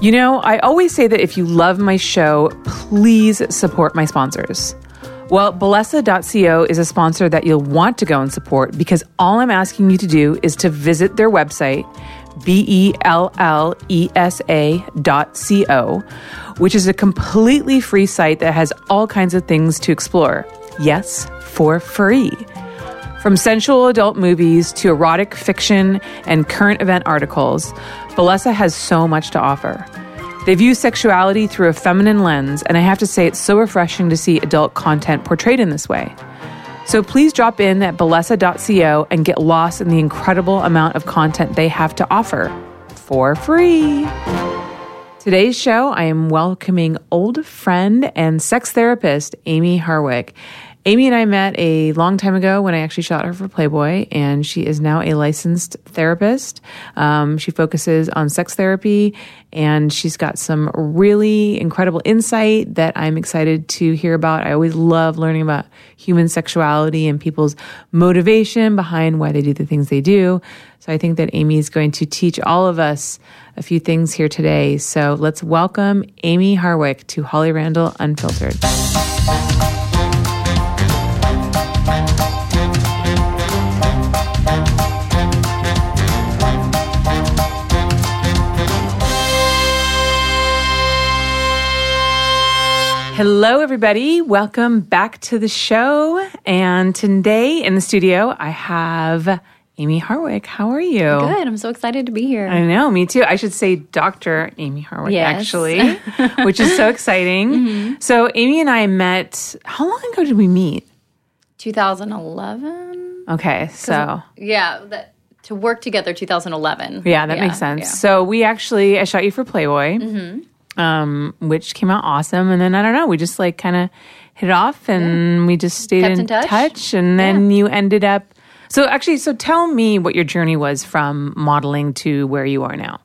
You know, I always say that if you love my show, please support my sponsors. Well, Bellesa.co is a sponsor that you'll want to go and support because all I'm asking you to do is to visit their website, B E L L E S A dot C O, which is a completely free site that has all kinds of things to explore. Yes, for free. From sensual adult movies to erotic fiction and current event articles, Bellesa has so much to offer. They view sexuality through a feminine lens, and I have to say it's so refreshing to see adult content portrayed in this way. So please drop in at bellesa.co and get lost in the incredible amount of content they have to offer for free. Today's show, I am welcoming old friend and sex therapist Amie Harwick. Amie and I met a long time ago when I actually shot her for Playboy, and she is now a licensed therapist. Um, she focuses on sex therapy, and she's got some really incredible insight that I'm excited to hear about. I always love learning about human sexuality and people's motivation behind why they do the things they do. So I think that Amie is going to teach all of us a few things here today. So let's welcome Amie Harwick to Holly Randall Unfiltered. Hello, everybody. Welcome back to the show. And today in the studio, I have Amie Harwick. How are you? Good. I'm so excited to be here. I know, me too. I should say Dr. Amie Harwick, Yes. actually, which is so exciting. Mm-hmm. So, Amie and I met, how long ago did we meet? 2011. Okay, so Yeah, that to work together 2011. yeah, that makes sense. yeah. So, we actually, I shot you for Playboy, mm-hmm. Um, which came out awesome. And then I don't know, we just like kind of hit it off and we just stayed in, in touch. And then you ended up, so actually, so tell me what your journey was from modeling to where you are now.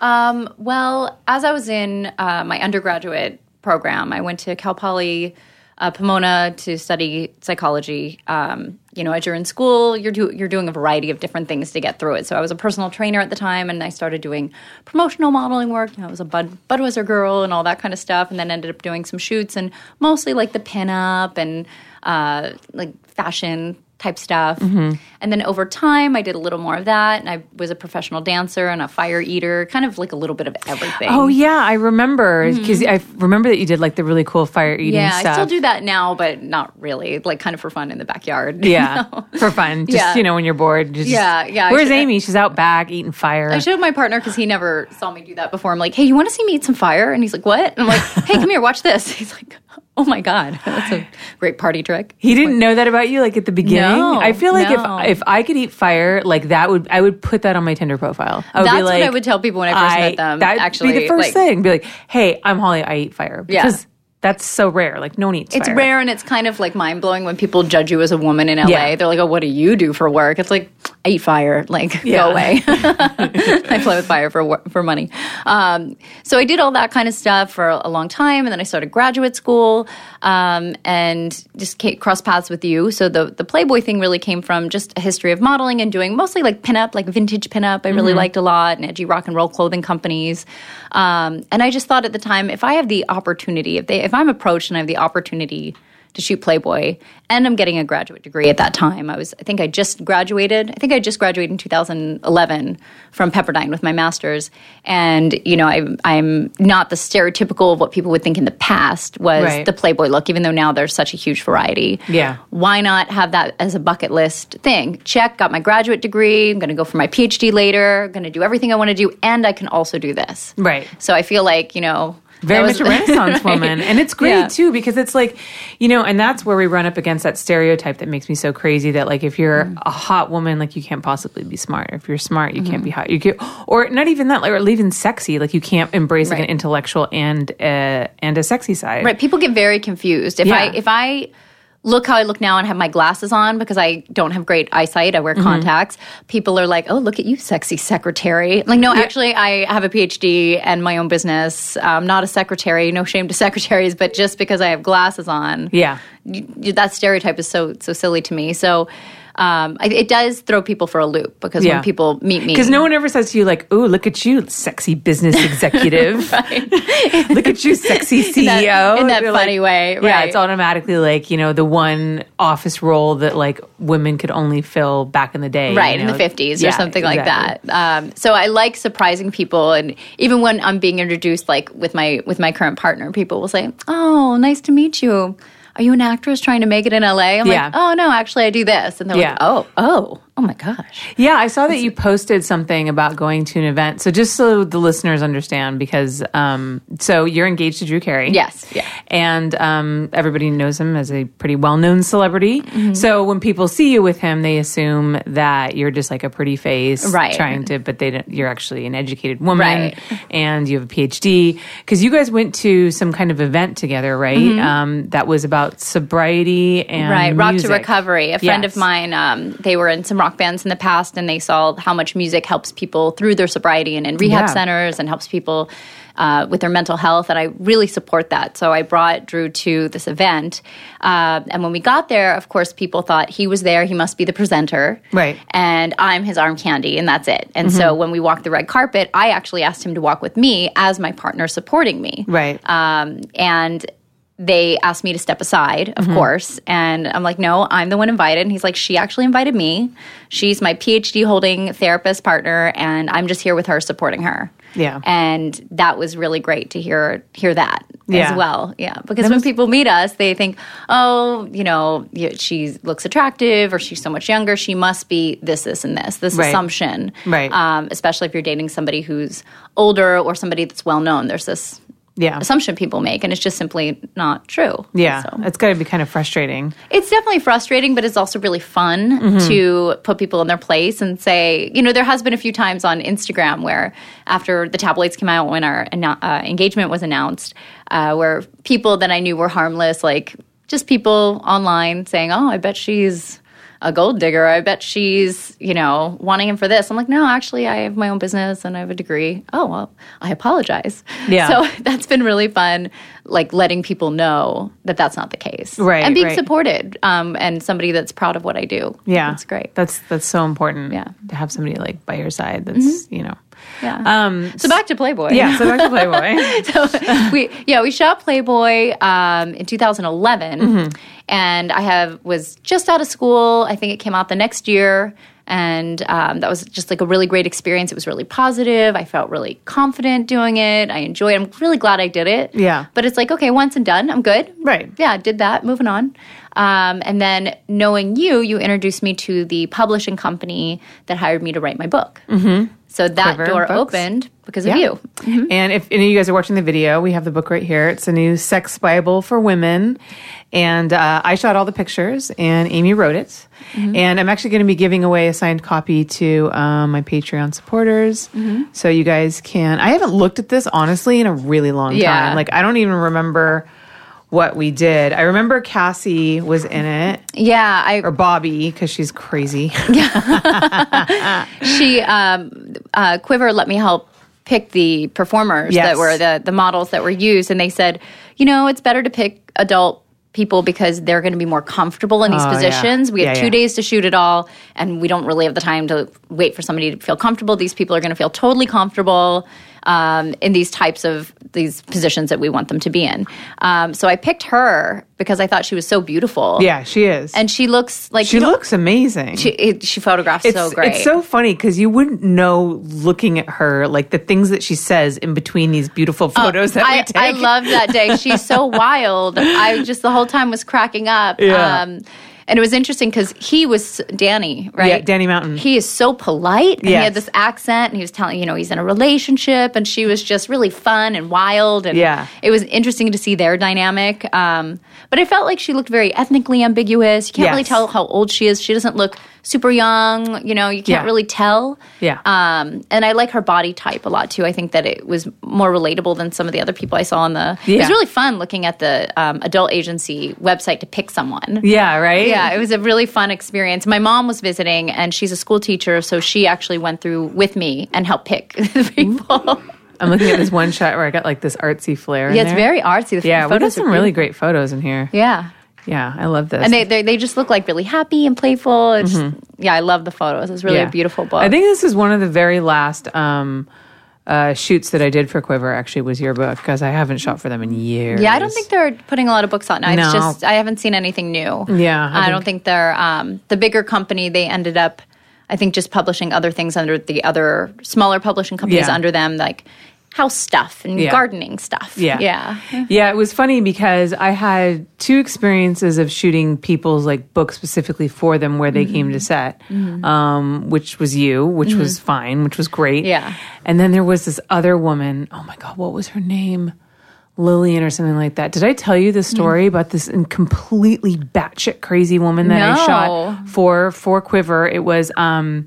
Um, well, as I was in uh, my undergraduate program, I went to Cal Poly uh, Pomona to study psychology. Um, you know, as you're in school, you're do- you're doing a variety of different things to get through it. So I was a personal trainer at the time, and I started doing promotional modeling work. I was a Bud Budweiser girl and all that kind of stuff, and then ended up doing some shoots and mostly like the pinup and uh, like fashion type stuff. Mm-hmm. And then over time, I did a little more of that. And I was a professional dancer and a fire eater, kind of like a little bit of everything. Oh yeah, I remember because mm-hmm. I remember that you did like the really cool fire eating yeah, stuff. I still do that now, but not really. Like kind of for fun in the backyard. Yeah, you know? for fun. Just Yeah. you know, when you're bored. Just, Yeah, yeah, Where's Amie? She's out back eating fire. I showed my partner because he never saw me do that before. I'm like, hey, you want to see me eat some fire? And he's like, what? And I'm like, hey, come here, watch this. He's like, oh my God, that's a great party trick. he didn't know that about you, like at the beginning. No, I feel like no. if if I could eat fire, like that would I would put that on my Tinder profile. I would That's be what I would tell people when I first met them, That'd actually, be the first like- thing. Be like, hey, I'm Holly. I eat fire Yeah. because that's so rare. Like no one eats. It's fire. rare and it's kind of like mind blowing when people judge you as a woman in LA. Yeah. They're like, oh, what do you do for work? It's like, I eat fire. Like, Yeah. go away. I play with fire for for money. Um, so I did all that kind of stuff for a long time, and then I started graduate school um, and just crossed paths with you. So the the Playboy thing really came from just a history of modeling and doing mostly like pinup, like vintage pinup. I really liked a lot, and edgy rock and roll clothing companies. Um, and I just thought at the time, if I have the opportunity, if they if I'm approached and I have the opportunity to shoot Playboy, and I'm getting a graduate degree at that time. I was, I think I just graduated. I think I just graduated in 2011 from Pepperdine with my master's, and you know, I, I'm not the stereotypical of what people would think in the past was Right. the Playboy look. Even though now there's such a huge variety, Yeah. Why not have that as a bucket list thing? Check, got my graduate degree. I'm going to go for my PhD later. Going to do everything I want to do, and I can also do this. Right. So I feel like you know. Very that much a renaissance woman and it's great Yeah. too because it's like you know and that's where we run up against that stereotype that makes me so crazy that like if you're Mm. a hot woman like you can't possibly be smart if you're smart you Mm-hmm. can't be hot you can or not even that like or even sexy like you can't embrace like an intellectual and uh, and a sexy side Right. People get very confused. If Yeah. I if I look how I look now and have my glasses on because I don't have great eyesight, I wear Mm-hmm. contacts. People are like, "Oh, look at you, sexy secretary." Like, no, actually, I have a PhD and my own business. I'm not a secretary. No shame to secretaries, but just because I have glasses on, yeah you- that stereotype is so so silly to me. So um, it does throw people for a loop because Yeah. when people meet me, Because no one ever says to you like, "Oh, look at you, sexy business executive. look at you, sexy CEO." that- in that funny way, Yeah, right. it's automatically like you know the one office role that like women could only fill back in the day, right you in the 50s Yeah, or something like that um, so i like surprising people and even when i'm being introduced like with my with my current partner people will say oh nice to meet you are you an actress trying to make it in la i'm Yeah. like oh no actually i do this and they're Yeah. like oh oh oh my gosh Yeah, I saw that you posted something about going to an event. So just so the listeners understand, because um, so you're engaged to Drew Carey. Yes, yeah. And um, everybody knows him as a pretty well-known celebrity. Mm-hmm. So when people see you with him, they assume that you're just like a pretty face, Right. Trying to, but they don't, you're actually an educated woman, Right. and you have a PhD. Because you guys went to some kind of event together, right? Um, that was about sobriety and Mm-hmm. right rock music. to recovery a friend Yes. of mine um, they were in some rock bands in the past and they saw how much music helps people through their sobriety and in rehab Yeah. centers and helps people uh, with their mental health and i really support that so i brought drew to this event uh, and when we got there of course people thought he was there he must be the presenter Right. and i'm his arm candy and that's it and so when we walked the red carpet i actually asked him to walk with me as my partner supporting me Right. um, and they asked me to step aside, of course. And I'm like, no, I'm the one invited. And he's like, she actually invited me. She's my PhD holding therapist partner, and I'm just here with her supporting her. Yeah. And that was really great to hear hear that Yeah. as well. Yeah. Because when people meet us, they think, oh, you know, she looks attractive or she's so much younger. She must be this, this, and this, this Right. assumption. Right. Um, especially if you're dating somebody who's older or somebody that's well known. There's this Yeah. assumption people make, and it's just simply not true. Yeah. So It's got to be kind of frustrating. it's definitely frustrating, but it's also really fun Mm-hmm. to put people in their place and say, you know, there has been a few times on Instagram where after the tabloids came out when our uh, engagement was announced, uh, where people that I knew were harmless, like just people online saying, oh, I bet she's a gold digger. I bet she's, you know, wanting him for this. I'm like, no, actually, I have my own business and I have a degree. Oh, well, I apologize. Yeah. So that's been really fun, like letting people know that that's not the case. Right, And being right. supported um, and somebody that's proud of what I do. Yeah, That's great. That's that's so important. Yeah. Mm-hmm. to have somebody like by your side. That's you know. Yeah. Um. so back to Playboy. Yeah. So back to Playboy. so we yeah we shot Playboy um, in 2011, Mm-hmm. and I have was just out of school. I think it came out the next year, and um, that was just like a really great experience. It was really positive. I felt really confident doing it. I enjoyed. it. I'm really glad I did it. Yeah. But it's like okay, once and done. I'm good. Right. Yeah, did that. Moving on. Um, and then knowing you, you introduced me to the publishing company that hired me to write my book. Mm-hmm. So that Quiver door Books. opened because of Yeah. you. Mm-hmm. And if any of you guys are watching the video, we have the book right here. It's a new sex Bible for women. And uh, I shot all the pictures, and Amie wrote it. Mm-hmm. And I'm actually going to be giving away a signed copy to um, my Patreon supporters. Mm-hmm. So you guys can. I haven't looked at this, honestly, in a really long Yeah. time. Like, I don't even remember what we did. I remember Cassie was in it, Yeah, I or Bobby, because she's crazy. Yeah, she um, uh, Quiver let me help pick the performers Yes. that were the the models that were used, and they said, you know, it's better to pick adult people because they're going to be more comfortable in these Oh, yeah. positions. We have Yeah, two yeah. days to shoot it all, and we don't really have the time to wait for somebody to feel comfortable. These people are going to feel totally comfortable um, in these types of these positions that we want them to be in. Um, so I picked her because I thought she was so beautiful. yeah, she is. and she looks like she looks amazing. She, it, she photographs it's, so great. It's so funny because you wouldn't know looking at her like the things that she says in between these beautiful photos that Oh, I, we take. I love that day. She's so wild. I just the whole time was cracking up. Yeah. Um, and it was interesting because he was Danny, right? Yeah, Danny Mountain. He is so polite, and he had this accent, and he was telling you know he's in a relationship, and she was just really fun and wild, and Yeah. it was interesting to see their dynamic. Um, but I felt like she looked very ethnically ambiguous. You can't really tell how old she is. She doesn't look super young. You know, you can't Yeah. really tell. Yeah. Um, and I like her body type a lot too. I think that it was more relatable than some of the other people I saw on the. It Yeah. was really fun looking at the um, adult agency website to pick someone. yeah, right. Yeah, it was a really fun experience. My mom was visiting, and she's a school teacher, so she actually went through with me and helped pick the people. I'm looking at this one shot where I got like this artsy flair. in yeah, it's there. very artsy. The Yeah, we got some really great photos in here. Yeah. Yeah, I love this. And they, they they just look like really happy and playful. It's yeah, I love the photos. It's really Mm-hmm. Yeah. a beautiful book. I think this is one of the very last um, uh, shoots that I did for Quiver. Actually, was your book because I haven't shot for them in years. yeah, I don't think they're putting a lot of books out now. It's No. just I haven't seen anything new. Yeah, I I, think- don't think they're um, the bigger company. They ended up, I think, just publishing other things under the other smaller publishing companies Yeah. under them, like house stuff and Yeah. gardening stuff. Yeah. yeah. Yeah, it was funny because I had two experiences of shooting people's like books specifically for them where they came to set, um, which was you, which was fine, which was great. Yeah. And then there was this other woman. Oh my God, what was her name? Lillian or something like that. Did I tell you the story about this in- completely batshit crazy woman that I shot for for Quiver? It was um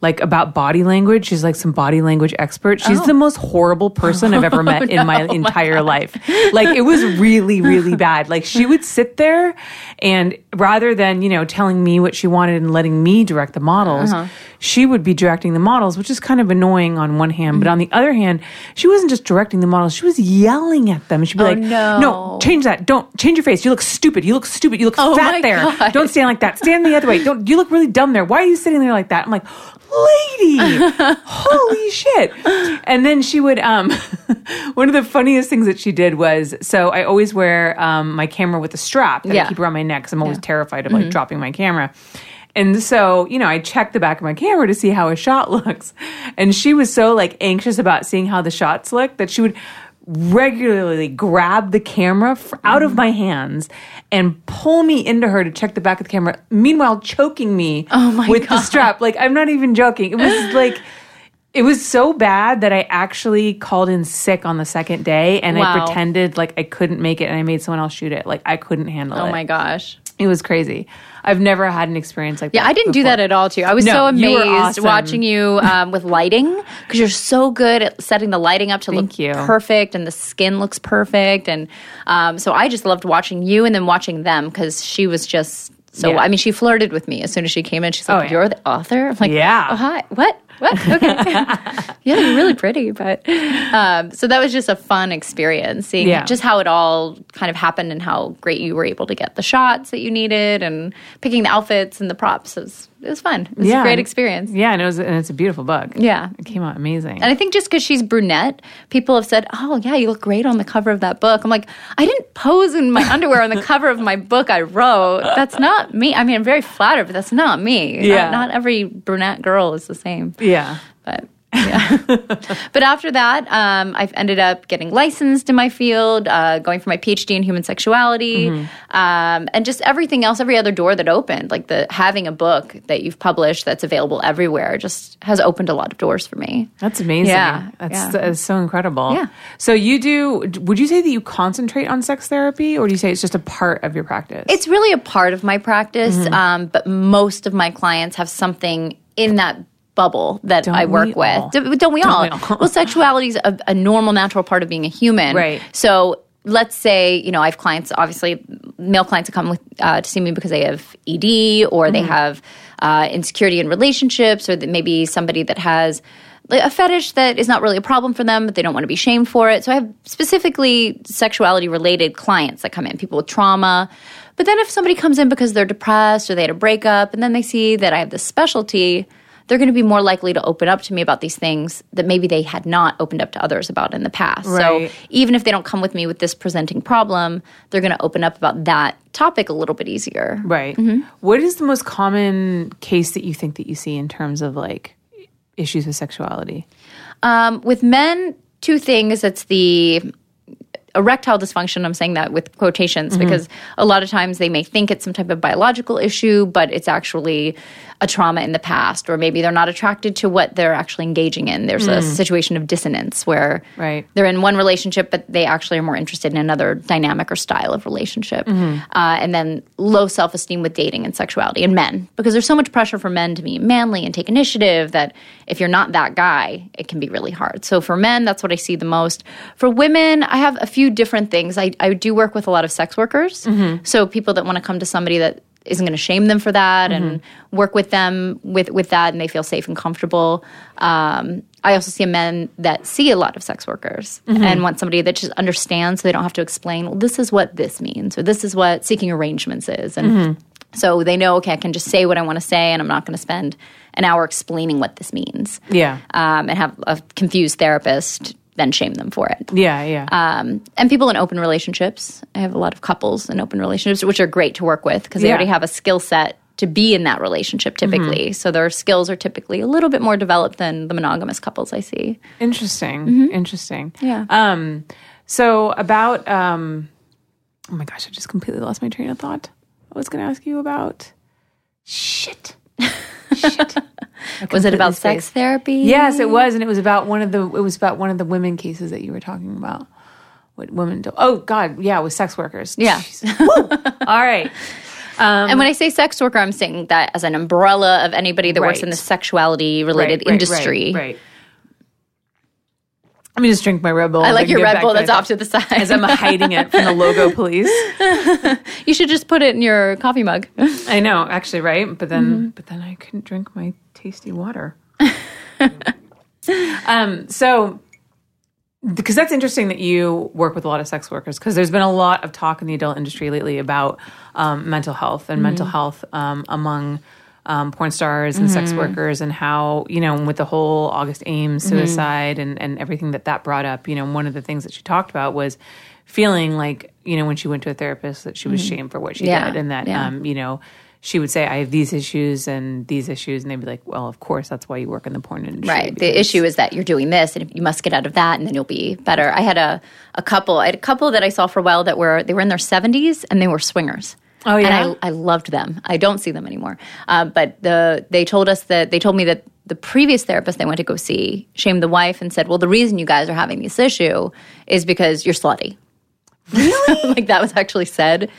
like about body language. She's like some body language expert. She's oh. the most horrible person I've ever met in my oh entire life. Like it was really really bad. Like she would sit there and rather than, you know, telling me what she wanted and letting me direct the models, uh-huh. she would be directing the models, which is kind of annoying on one hand, but on the other hand, she wasn't just directing the models, she was yelling at them. She'd be oh, like, no. "No, change that. Don't change your face. You look stupid. You look stupid. You look Oh fat my there. God. Don't stand like that. Stand the other way. Don't you look really dumb there? Why are you sitting there like that?" I'm like, "Lady, holy shit!" And then she would. Um, one of the funniest things that she did was so I always wear um, my camera with a strap that I Yeah. keep around my neck because I'm always terrified of like dropping my camera. And so, you know, I checked the back of my camera to see how a shot looks. And she was so like anxious about seeing how the shots look that she would regularly grab the camera out of mm-hmm. my hands and pull me into her to check the back of the camera, meanwhile choking me Oh with the strap. Like, I'm not even joking. It was like, it was so bad that I actually called in sick on the second day and I pretended like I couldn't make it and I made someone else shoot it. Like, I couldn't handle oh it. Oh my gosh. It was crazy. I've never had an experience like Yeah, that. Yeah, I didn't do that at all. Too, I was No, so you amazed awesome. watching you um, with lighting because you're so good at setting the lighting up to Thank look you. perfect, and the skin looks perfect, and um, so I just loved watching you and then watching them because she was just. So Yeah. I mean, she flirted with me as soon as she came in. She's like, Oh, yeah. "You're the author." I'm like, Yeah. Oh, hi. What? What? Okay. yeah, you're really pretty, but um, so that was just a fun experience seeing Yeah. just how it all kind of happened and how great you were able to get the shots that you needed and picking the outfits and the props. It was, it was fun. It was a great experience. Yeah, and it was, and it's a beautiful book. Yeah. it came out amazing. And I think just because she's brunette, people have said, "Oh, yeah, you look great on the cover of that book." I'm like, I didn't pose in my underwear on the cover of my book I wrote. That's not me. I mean, I'm very flattered, but that's not me. Yeah. Not, not every brunette girl is the same. Yeah, But yeah. but after that, um, I've ended up getting licensed in my field, uh, going for my PhD in human sexuality, um, and just everything else, every other door that opened, like the having a book that you've published that's available everywhere, just has opened a lot of doors for me. that's amazing. Yeah, that's, yeah. that's so incredible. Yeah. So you do? Would you say that you concentrate on sex therapy, or do you say it's just a part of your practice? It's really a part of my practice, Mm-hmm. um, but most of my clients have something in that bubble that Don't I work with. all? D- Don't we Don't all? we all? well, sexuality is a, a normal, natural part of being a human. Right. So let's say, you know, I have clients, obviously, male clients that come with, uh, to see me because they have ED or Mm-hmm. they have uh, insecurity in relationships or that maybe somebody that has a fetish that is not really a problem for them, but they don't want to be shamed for it. So I have specifically sexuality related clients that come in, people with trauma. But then if somebody comes in because they're depressed or they had a breakup and then they see that I have this specialty, they're going to be more likely to open up to me about these things that maybe they had not opened up to others about in the past. Right. So even if they don't come with me with this presenting problem, they're going to open up about that topic a little bit easier. right. Mm-hmm. What is the most common case that you think that you see in terms of like issues with sexuality? Um, with men, two things. It's the erectile dysfunction. I'm saying that with quotations Mm-hmm. because a lot of times they may think it's some type of biological issue, but it's actually a trauma in the past, or maybe they're not attracted to what they're actually engaging in. There's a situation of dissonance where Mm. Right. they're in one relationship, but they actually are more interested in another dynamic or style of relationship. Mm-hmm. Uh, and then low self esteem with dating and sexuality and men, because there's so much pressure for men to be manly and take initiative that if you're not that guy, it can be really hard. So for men, that's what I see the most. For women, I have a few different things. I, I do work with a lot of sex workers. Mm-hmm. So people that want to come to somebody that isn't going to shame them for that and Mm-hmm. work with them with with that and they feel safe and comfortable um, I also see men that see a lot of sex workers and want somebody that just understands so they don't have to explain, well, this is what this means or this is what seeking arrangements is. And so they know, okay, I can just say what I want to say and I'm not going to spend an hour explaining what this means. Yeah. Um, and have a confused therapist then shame them for it. Yeah, yeah. Um, and people in open relationships. I have a lot of couples in open relationships, which are great to work with because they Yeah. already have a skill set to be in that relationship typically. So their skills are typically a little bit more developed than the monogamous couples I see. Interesting. Interesting. Yeah. Um, so about um, oh my gosh, I just completely lost my train of thought. I was going to ask you about shit. Shit. Was it about sex therapy? Yes, it was, and it was about one of the it was about one of the women cases that you were talking about. What women do? Oh God, yeah, with sex workers. Yeah. All right. and when I say sex worker, I'm saying that as an umbrella of anybody that works in the sexuality related Right, right, industry. Right, right. Let me just drink my Red Bull. I like your Red back Bull that's off to the side. as I'm hiding it from the logo police. you should just put it in your coffee mug. I know, actually, right? But then, Mm-hmm. but then I couldn't drink my tasty water. um, so because that's interesting that you work with a lot of sex workers because there's been a lot of talk in the adult industry lately about um, mental health and Mm-hmm. mental health um, among um, porn stars and sex Mm-hmm. workers and how you know with the whole August Ames Mm-hmm. suicide and and everything that that brought up. You know, one of the things that she talked about was feeling like you know when she went to a therapist that she was shamed for what she Mm-hmm. Yeah, did and that yeah. um, you know she would say I have these issues and these issues and they'd be like, well, of course that's why you work in the porn industry, Right. The issue is that you're doing this and you must get out of that and then you'll be better. I had a, a couple, I had a couple that I saw for a while that were, they were in their 70s and they were swingers. Oh, yeah? And I, I loved them. I don't see them anymore. Uh, but the, they told us that, they told me that the previous therapist they went to go see shamed the wife and said, well, the reason you guys are having this issue is because you're slutty. Really? like that was actually said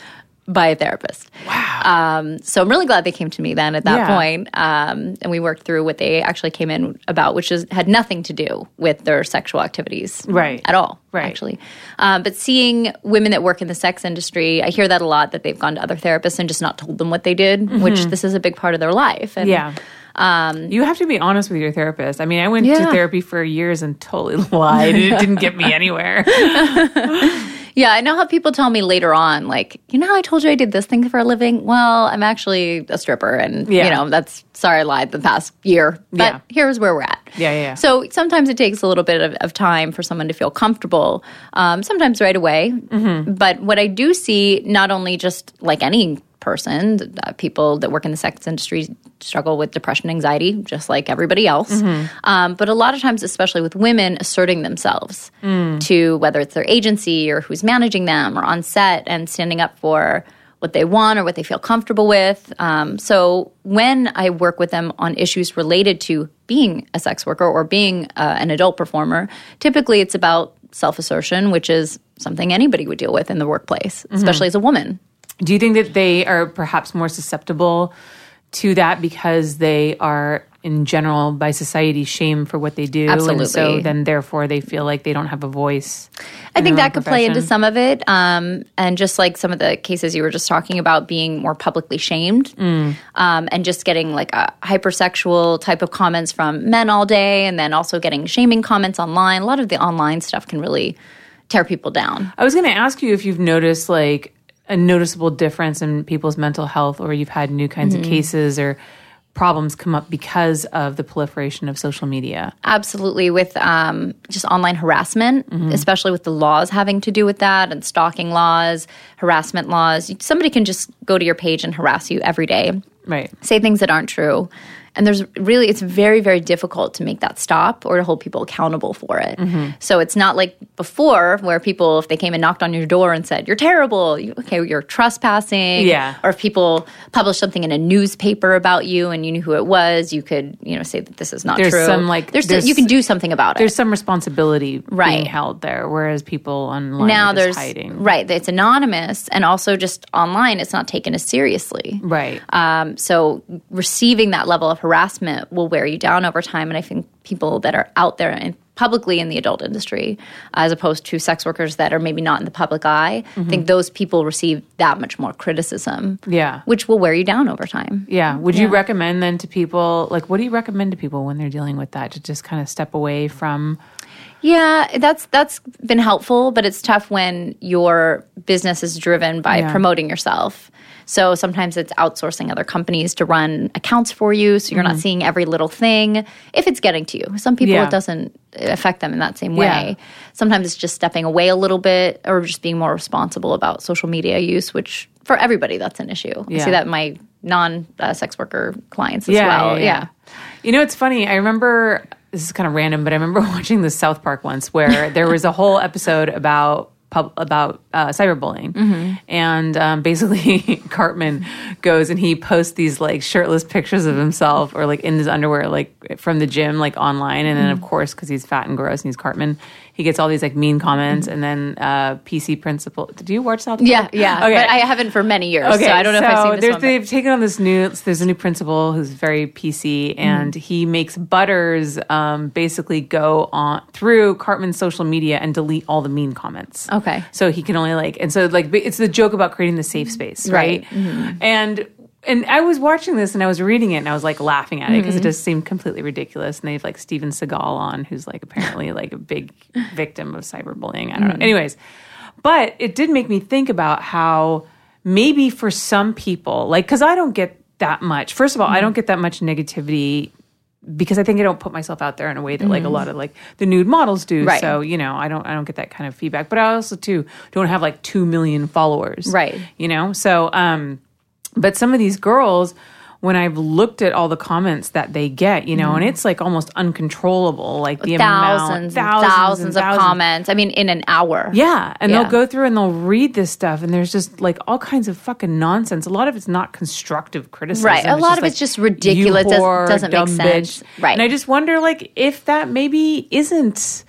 by a therapist. Wow. Um, so I'm really glad they came to me then at that Yeah. point. Um, and we worked through what they actually came in about, which is had nothing to do with their sexual activities, Right. At all, Right. Actually, um, but seeing women that work in the sex industry, I hear that a lot that they've gone to other therapists and just not told them what they did, which this is a big part of their life. And, Yeah. you have to be honest with your therapist. I mean, I went to therapy for years and totally lied. it didn't get me anywhere. Yeah, I know how people tell me later on, like, you know, how I told you I did this thing for a living. Well, I'm actually a stripper, and Yeah. you know, that's sorry I lied the past year, but Yeah. here's where we're at. Yeah, yeah, yeah. So sometimes it takes a little bit of, of time for someone to feel comfortable. Um, sometimes right away, Mm-hmm. but what I do see, not only just like any person, uh, people that work in the sex industry struggle with depression, anxiety, just like everybody else. Mm-hmm. Um, but a lot of times, especially with women, asserting themselves Mm. to whether it's their agency or who's managing them or on set and standing up for what they want or what they feel comfortable with. Um, so when I work with them on issues related to being a sex worker or being uh, an adult performer, typically it's about self assertion, which is something anybody would deal with in the workplace, Mm-hmm. especially as a woman. Do you think that they are perhaps more susceptible to that because they are, in general, by society, shamed for what they do? And so then, therefore, they feel like they don't have a voice. I think that could play into some of it. Um, and just like some of the cases you were just talking about being more publicly shamed Mm. um, and just getting like a hypersexual type of comments from men all day and then also getting shaming comments online. A lot of the online stuff can really tear people down. I was going to ask you if you've noticed like a noticeable difference in people's mental health, or you've had new kinds Mm-hmm. of cases or problems come up because of the proliferation of social media. Absolutely, with um, just online harassment, Mm-hmm. especially with the laws having to do with that and stalking laws, harassment laws. Somebody can just go to your page and harass you every day. Right. say things that aren't true. And there's really, it's very, very difficult to make that stop or to hold people accountable for it. Mm-hmm. So it's not like before where people, if they came and knocked on your door and said, you're terrible, you, okay, you're trespassing. Yeah. Or if people published something in a newspaper about you and you knew who it was, you could, you know, say that this is not true. There's true. some, like- there's, there's- you can do something about it. There's some responsibility right. being held there, whereas people online now are there's hiding. right it's anonymous and also just online it's not taken as seriously Right. um, so receiving that level of harassment will wear you down over time and i think people that are out there and publicly in the adult industry, as opposed to sex workers that are maybe not in the public eye. I think mm-hmm. those people receive that much more criticism. Yeah. Which will wear you down over time. Yeah. Would you recommend then to people, like, what do you recommend to people when they're dealing with that to just kind of step away from? Yeah, that's that's been helpful, but it's tough when your business is driven by Yeah. promoting yourself. So sometimes it's outsourcing other companies to run accounts for you, so you're not seeing every little thing. If it's getting to you, some people Mm-hmm. Yeah. it doesn't affect them in that same way. Yeah. Sometimes it's just stepping away a little bit, or just being more responsible about social media use, which for everybody that's an issue. I see that in my non uh, sex worker clients as Yeah, well. yeah, yeah. You know, it's funny. I remember this is kind of random, but I remember watching the South Park once where there was a whole episode about pub, about uh, cyberbullying, Mm-hmm. and um, basically Cartman goes and he posts these like shirtless pictures of himself or like in his underwear, like from the gym, like online, and then of Mm-hmm. course because he's fat and gross and he's Cartman, he gets all these like mean comments, and then uh, PC principal. Did you watch South Park? Yeah, yeah. Okay. But I haven't for many years, so I don't know if I've seen this there's- one. They've taken on this new. There's a new principal who's very PC, and Mm-hmm. he makes Butters um, basically go on through Cartman's social media and delete all the mean comments. Okay. so he can only like, and so like it's the joke about creating the safe space, right? Right. Mm-hmm. And. And I was watching this and I was reading it and I was like laughing at it because Mm-hmm. it just seemed completely ridiculous. And they have like Steven Seagal on, who's like apparently like a big victim of cyberbullying. I don't Mm-hmm. know. Anyways, but it did make me think about how maybe for some people, like, because I don't get that much. First of all, Mm-hmm. I don't get that much negativity because I think I don't put myself out there in a way that like a lot of like the nude models do. Mm-hmm. Right. So you know, I don't I don't get that kind of feedback. But I also too don't have like two million followers. Right. You know. So um, but some of these girls. When I've looked at all the comments that they get, you know, and mm-hmm. it's like almost uncontrollable, like the thousands, amount, and thousands, and of comments. I mean, in an hour. yeah, and Yeah. they'll go through and they'll read this stuff, and there's just like all kinds of fucking nonsense. A lot of it's not constructive criticism. Right. A It's lot just of it's just ridiculous, "You doesn't- doesn't make sense." bitch." Right. And I just wonder, like, if that maybe isn't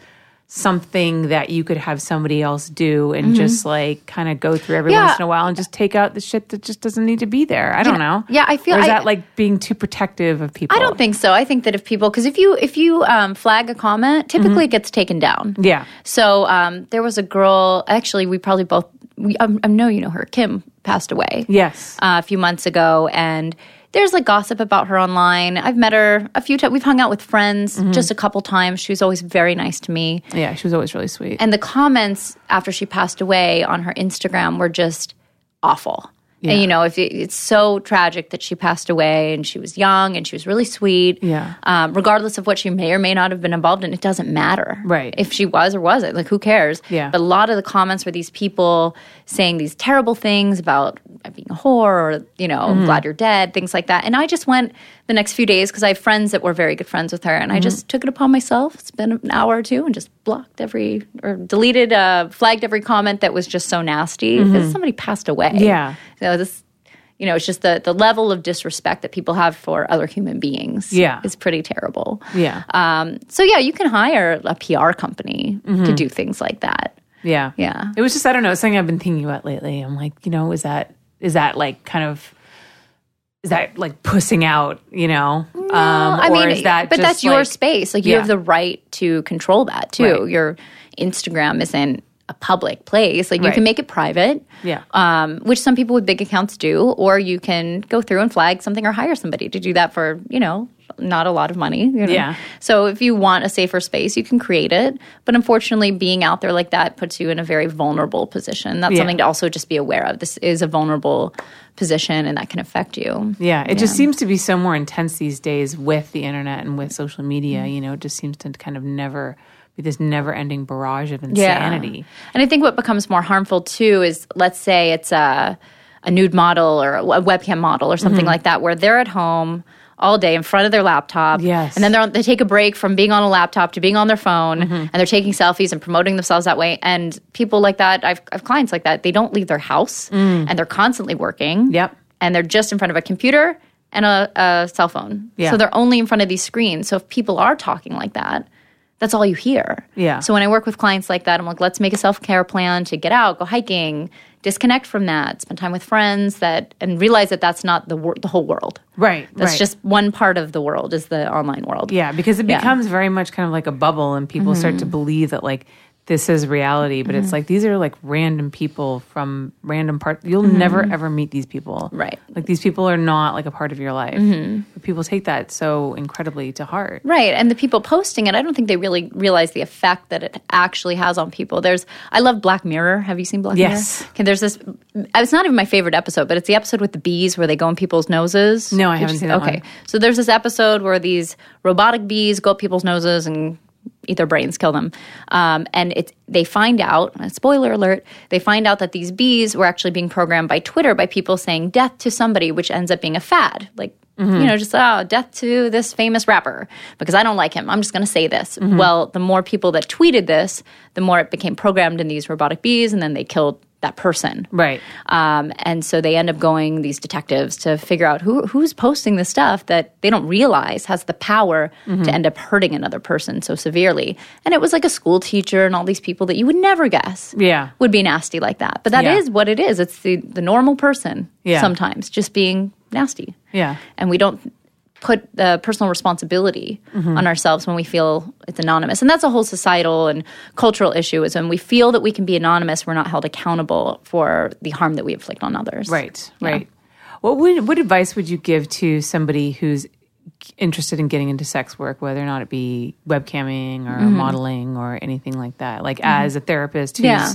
something that you could have somebody else do and just like kind of go through every Mm-hmm. Yeah. once in a while and just take out the shit that just doesn't need to be there. I don't know. yeah, I feel- Or is I- that like being too protective of people? I don't think so. I think that if people, because if you if you um, flag a comment, typically it gets taken down. Mm-hmm. Yeah. So um, there was a girl. Actually, we probably both. We um, I know you know her. Kim passed away. Yes. uh, a few months ago, and there's like gossip about her online. I've met her a few times. We've hung out with friends Mm-hmm. just a couple times. She was always very nice to me. Yeah, she was always really sweet. And the comments after she passed away on her Instagram were just awful. And you know, if it, it's so tragic that she passed away, and she was young, and she was really sweet. Yeah. Um, regardless of what she may or may not have been involved in, it doesn't matter. Right. If she was or wasn't, like who cares? Yeah. But a lot of the comments were these people saying these terrible things about being a whore, or you know, Mm-hmm. Glad you're dead, things like that. And I just went the next few days because I have friends that were very good friends with her, and Mm-hmm. I just took it upon myself. It's been an hour or two, and just blocked every or deleted, uh, flagged every comment that was just so nasty because somebody passed away. Mm-hmm. Yeah. So this. You know, it's just the, the level of disrespect that people have for other human beings. Yeah. is pretty terrible. Yeah. Um, so yeah, you can hire a PR company Mm-hmm. to do things like that. Yeah. Yeah. It was just I don't know, it's something I've been thinking about lately. I'm like, you know, is that is that like kind of is that like pussing out, you know? um I mean, is that but that's your space. Like you Yeah. have the right to control that too. Right. Your Instagram isn't a public place. Like you Right. can make it private. Yeah. Um, which some people with big accounts do, or you can go through and flag something or hire somebody to do that for, you know, not a lot of money. you know? Yeah. So if you want a safer space, you can create it. But unfortunately, being out there like that puts you in a very vulnerable position. That's Yeah. something to also just be aware of. This is a vulnerable position and that can affect you. Yeah, it just seems to be so more intense these days with the internet and with social media. You know, it just seems to kind of never this never ending barrage of insanity. And I think what becomes more harmful too is let's say it's a, a nude model or a webcam model or something Mm-hmm. like that where they're at home all day in front of their laptop. Yes. And then they're on, they take a break from being on a laptop to being on their phone Mm-hmm. and they're taking selfies and promoting themselves that way. And people like that, I've, I've clients like that, they don't leave their house and they're constantly working. Mm. Yep. And they're just in front of a computer and a, a cell phone. Yeah. So they're only in front of these screens. So if people are talking like that, that's all you hear. Yeah. So when I work with clients like that, I'm like, let's make a self care plan to get out, go hiking, disconnect from that, spend time with friends that, and realize that that's not the wor- the whole world. Right. That's right. just one part of the world is the online world. Yeah, because it Yeah. becomes very much kind of like a bubble, and people start to mm-hmm. believe that like this is reality. But it's mm-hmm. like these are like random people from random parts. You'll mm-hmm. never ever meet these people, Right. Like these people are not like a part of your life. Mm-hmm. But people take that so incredibly to heart. Right. And the people posting it, I don't think they really realize the effect that it actually has on people. There's, I love Black Mirror. Have you seen Black Mirror? Yes. Mirror? Okay, there's this, it's not even my favorite episode, but it's the episode with the bees where they go in people's noses. No, I Did haven't seen that Okay. one. So there's this episode where these robotic bees go up people's noses and eat their brains, kill them. Um, and it's, they find out, spoiler alert, they find out that these bees were actually being programmed by Twitter by people saying death to somebody, which ends up being a fad. Like, you know, just, oh, death to this famous rapper because I don't like him. I'm just going to say this. Well, the more people that tweeted this, the more it became programmed in these robotic bees, and then they killed that person. Right. Um, and so they end up going these detectives to figure out who who's posting this stuff that they don't realize has the power to end up hurting another person so severely. And it was like a school teacher and all these people that you would never guess Yeah. would be nasty like that. But that is Yeah. what it is. It's the the normal person Yeah. sometimes just being nasty. Yeah. And we don't put the personal responsibility Mm-hmm. on ourselves when we feel it's anonymous. And that's a whole societal and cultural issue is when we feel that we can be anonymous, we're not held accountable for the harm that we inflict on others. Right. Right. What would what advice would you give to somebody who's interested in getting into sex work, whether or not it be webcamming or Mm-hmm. modeling or anything like that? Like as a therapist who's Yeah.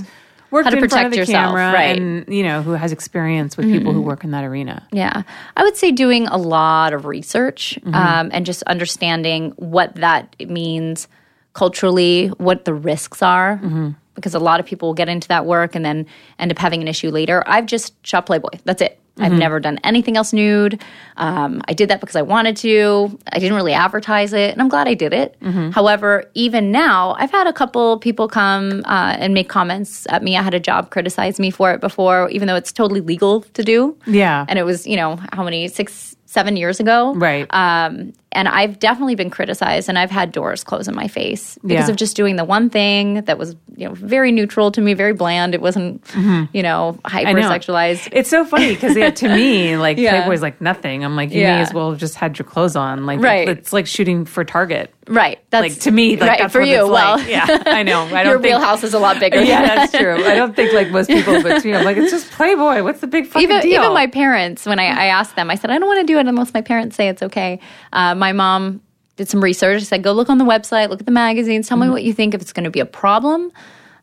Worked How to in front protect of the yourself, camera right. and you know who has experience with people who work in that arena. Yeah. I would say doing a lot of research Mm-hmm. um, and just understanding what that means culturally, what the risks are. Mm-hmm. Because a lot of people will get into that work and then end up having an issue later. I've just shot Playboy. That's it. I've Mm-hmm. never done anything else nude. Um, I did that because I wanted to. I didn't really advertise it, and I'm glad I did it. Mm-hmm. However, even now, I've had a couple people come uh, and make comments at me. I had a job criticize me for it before, even though it's totally legal to do Yeah. and it was you know how many six seven years ago Right. um, and i've definitely been criticized and i've had doors close in my face because Yeah. of just doing the one thing that was you know very neutral to me very bland it wasn't you know Mm-hmm. I know. hypersexualized It's so funny because to me, like Yeah. Playboy's like nothing. I'm like, you may as well have just had your clothes on. Like, Right. it's like shooting for Target. Right that's Like to me, like right that's for you well like. yeah, I know. I don't your think, wheelhouse is a lot bigger Yeah, that's true. I don't think like most people, but to me, I'm like, it's just Playboy. What's the big fucking even deal? even my parents when I, I asked them i said i don't want to do it unless my parents say it's okay uh, my mom did some research i said go look on the website look at the magazines tell me Mm-hmm. what you think if it's going to be a problem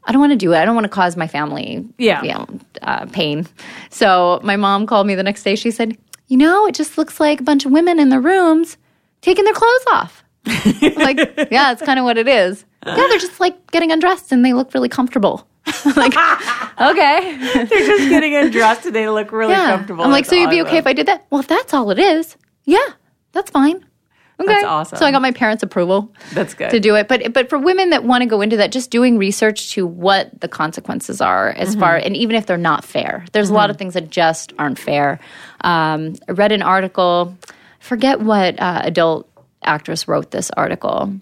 i don't want to do it i don't want to cause my family Yeah. you know, uh, pain so my mom called me the next day she said you know it just looks like a bunch of women in their rooms taking their clothes off like yeah that's kind of what it is yeah they're just like getting undressed and they look really comfortable like okay They're just getting undressed and they look really comfortable. I'm like, That's so you'd be okay if I did that? Well, if that's all it is, yeah, that's fine. Okay. That's awesome. So I got my parents' approval That's good. to do it. But but for women that want to go into that, just doing research to what the consequences are as far Mm-hmm. and even if they're not fair. There's a lot of things that just aren't fair. Um, I read an article, forget what uh, adult actress wrote this article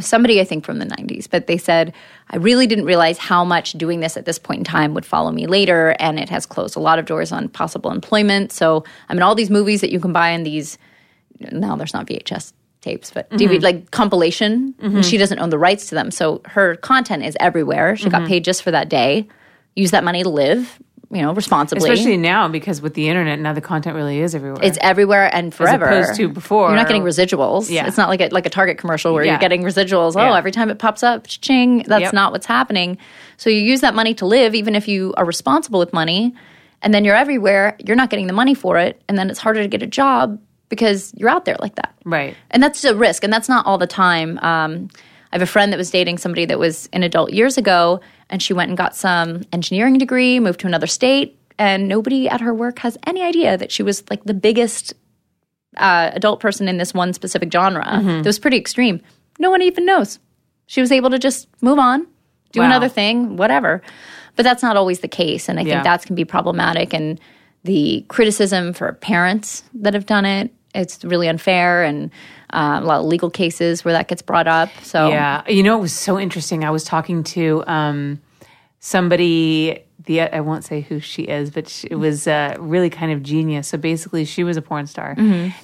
somebody I think from the 90s, but they said, I really didn't realize how much doing this at this point in time would follow me later. And it has closed a lot of doors on possible employment. So I'm in all these movies that you can buy in these, now there's not VHS tapes, but DVD, mm-hmm. like compilation. And mm-hmm. she doesn't own the rights to them. So her content is everywhere. She got mm-hmm. paid just for that day. Use that money to live, you know, responsibly. Especially now because with the internet, now the content really is everywhere. it's everywhere and forever. As opposed to before. You're not getting residuals. Yeah. It's not like a, like a Target commercial where Yeah. you're getting residuals. Oh, Yeah. every time it pops up, ching. That's Yep. not what's happening. So you use that money to live, even if you are responsible with money, and then you're everywhere. You're not getting the money for it, and then it's harder to get a job because you're out there like that. right. And that's a risk, and that's not all the time. Um, I have a friend that was dating somebody that was an adult years ago, and she went and got some engineering degree, moved to another state, and nobody at her work has any idea that she was like the biggest uh, adult person in this one specific genre. That was pretty extreme. No one even knows. She was able to just move on, do Wow. another thing, whatever. But that's not always the case, and I Yeah. think that can be problematic. And the criticism for parents that have done it, it's really unfair, and uh, a lot of legal cases where that gets brought up. So Yeah. You know, it was so interesting. I was talking to um, somebody the I won't say who she is, but she, it was uh, really kind of genius. So basically, she was a porn star,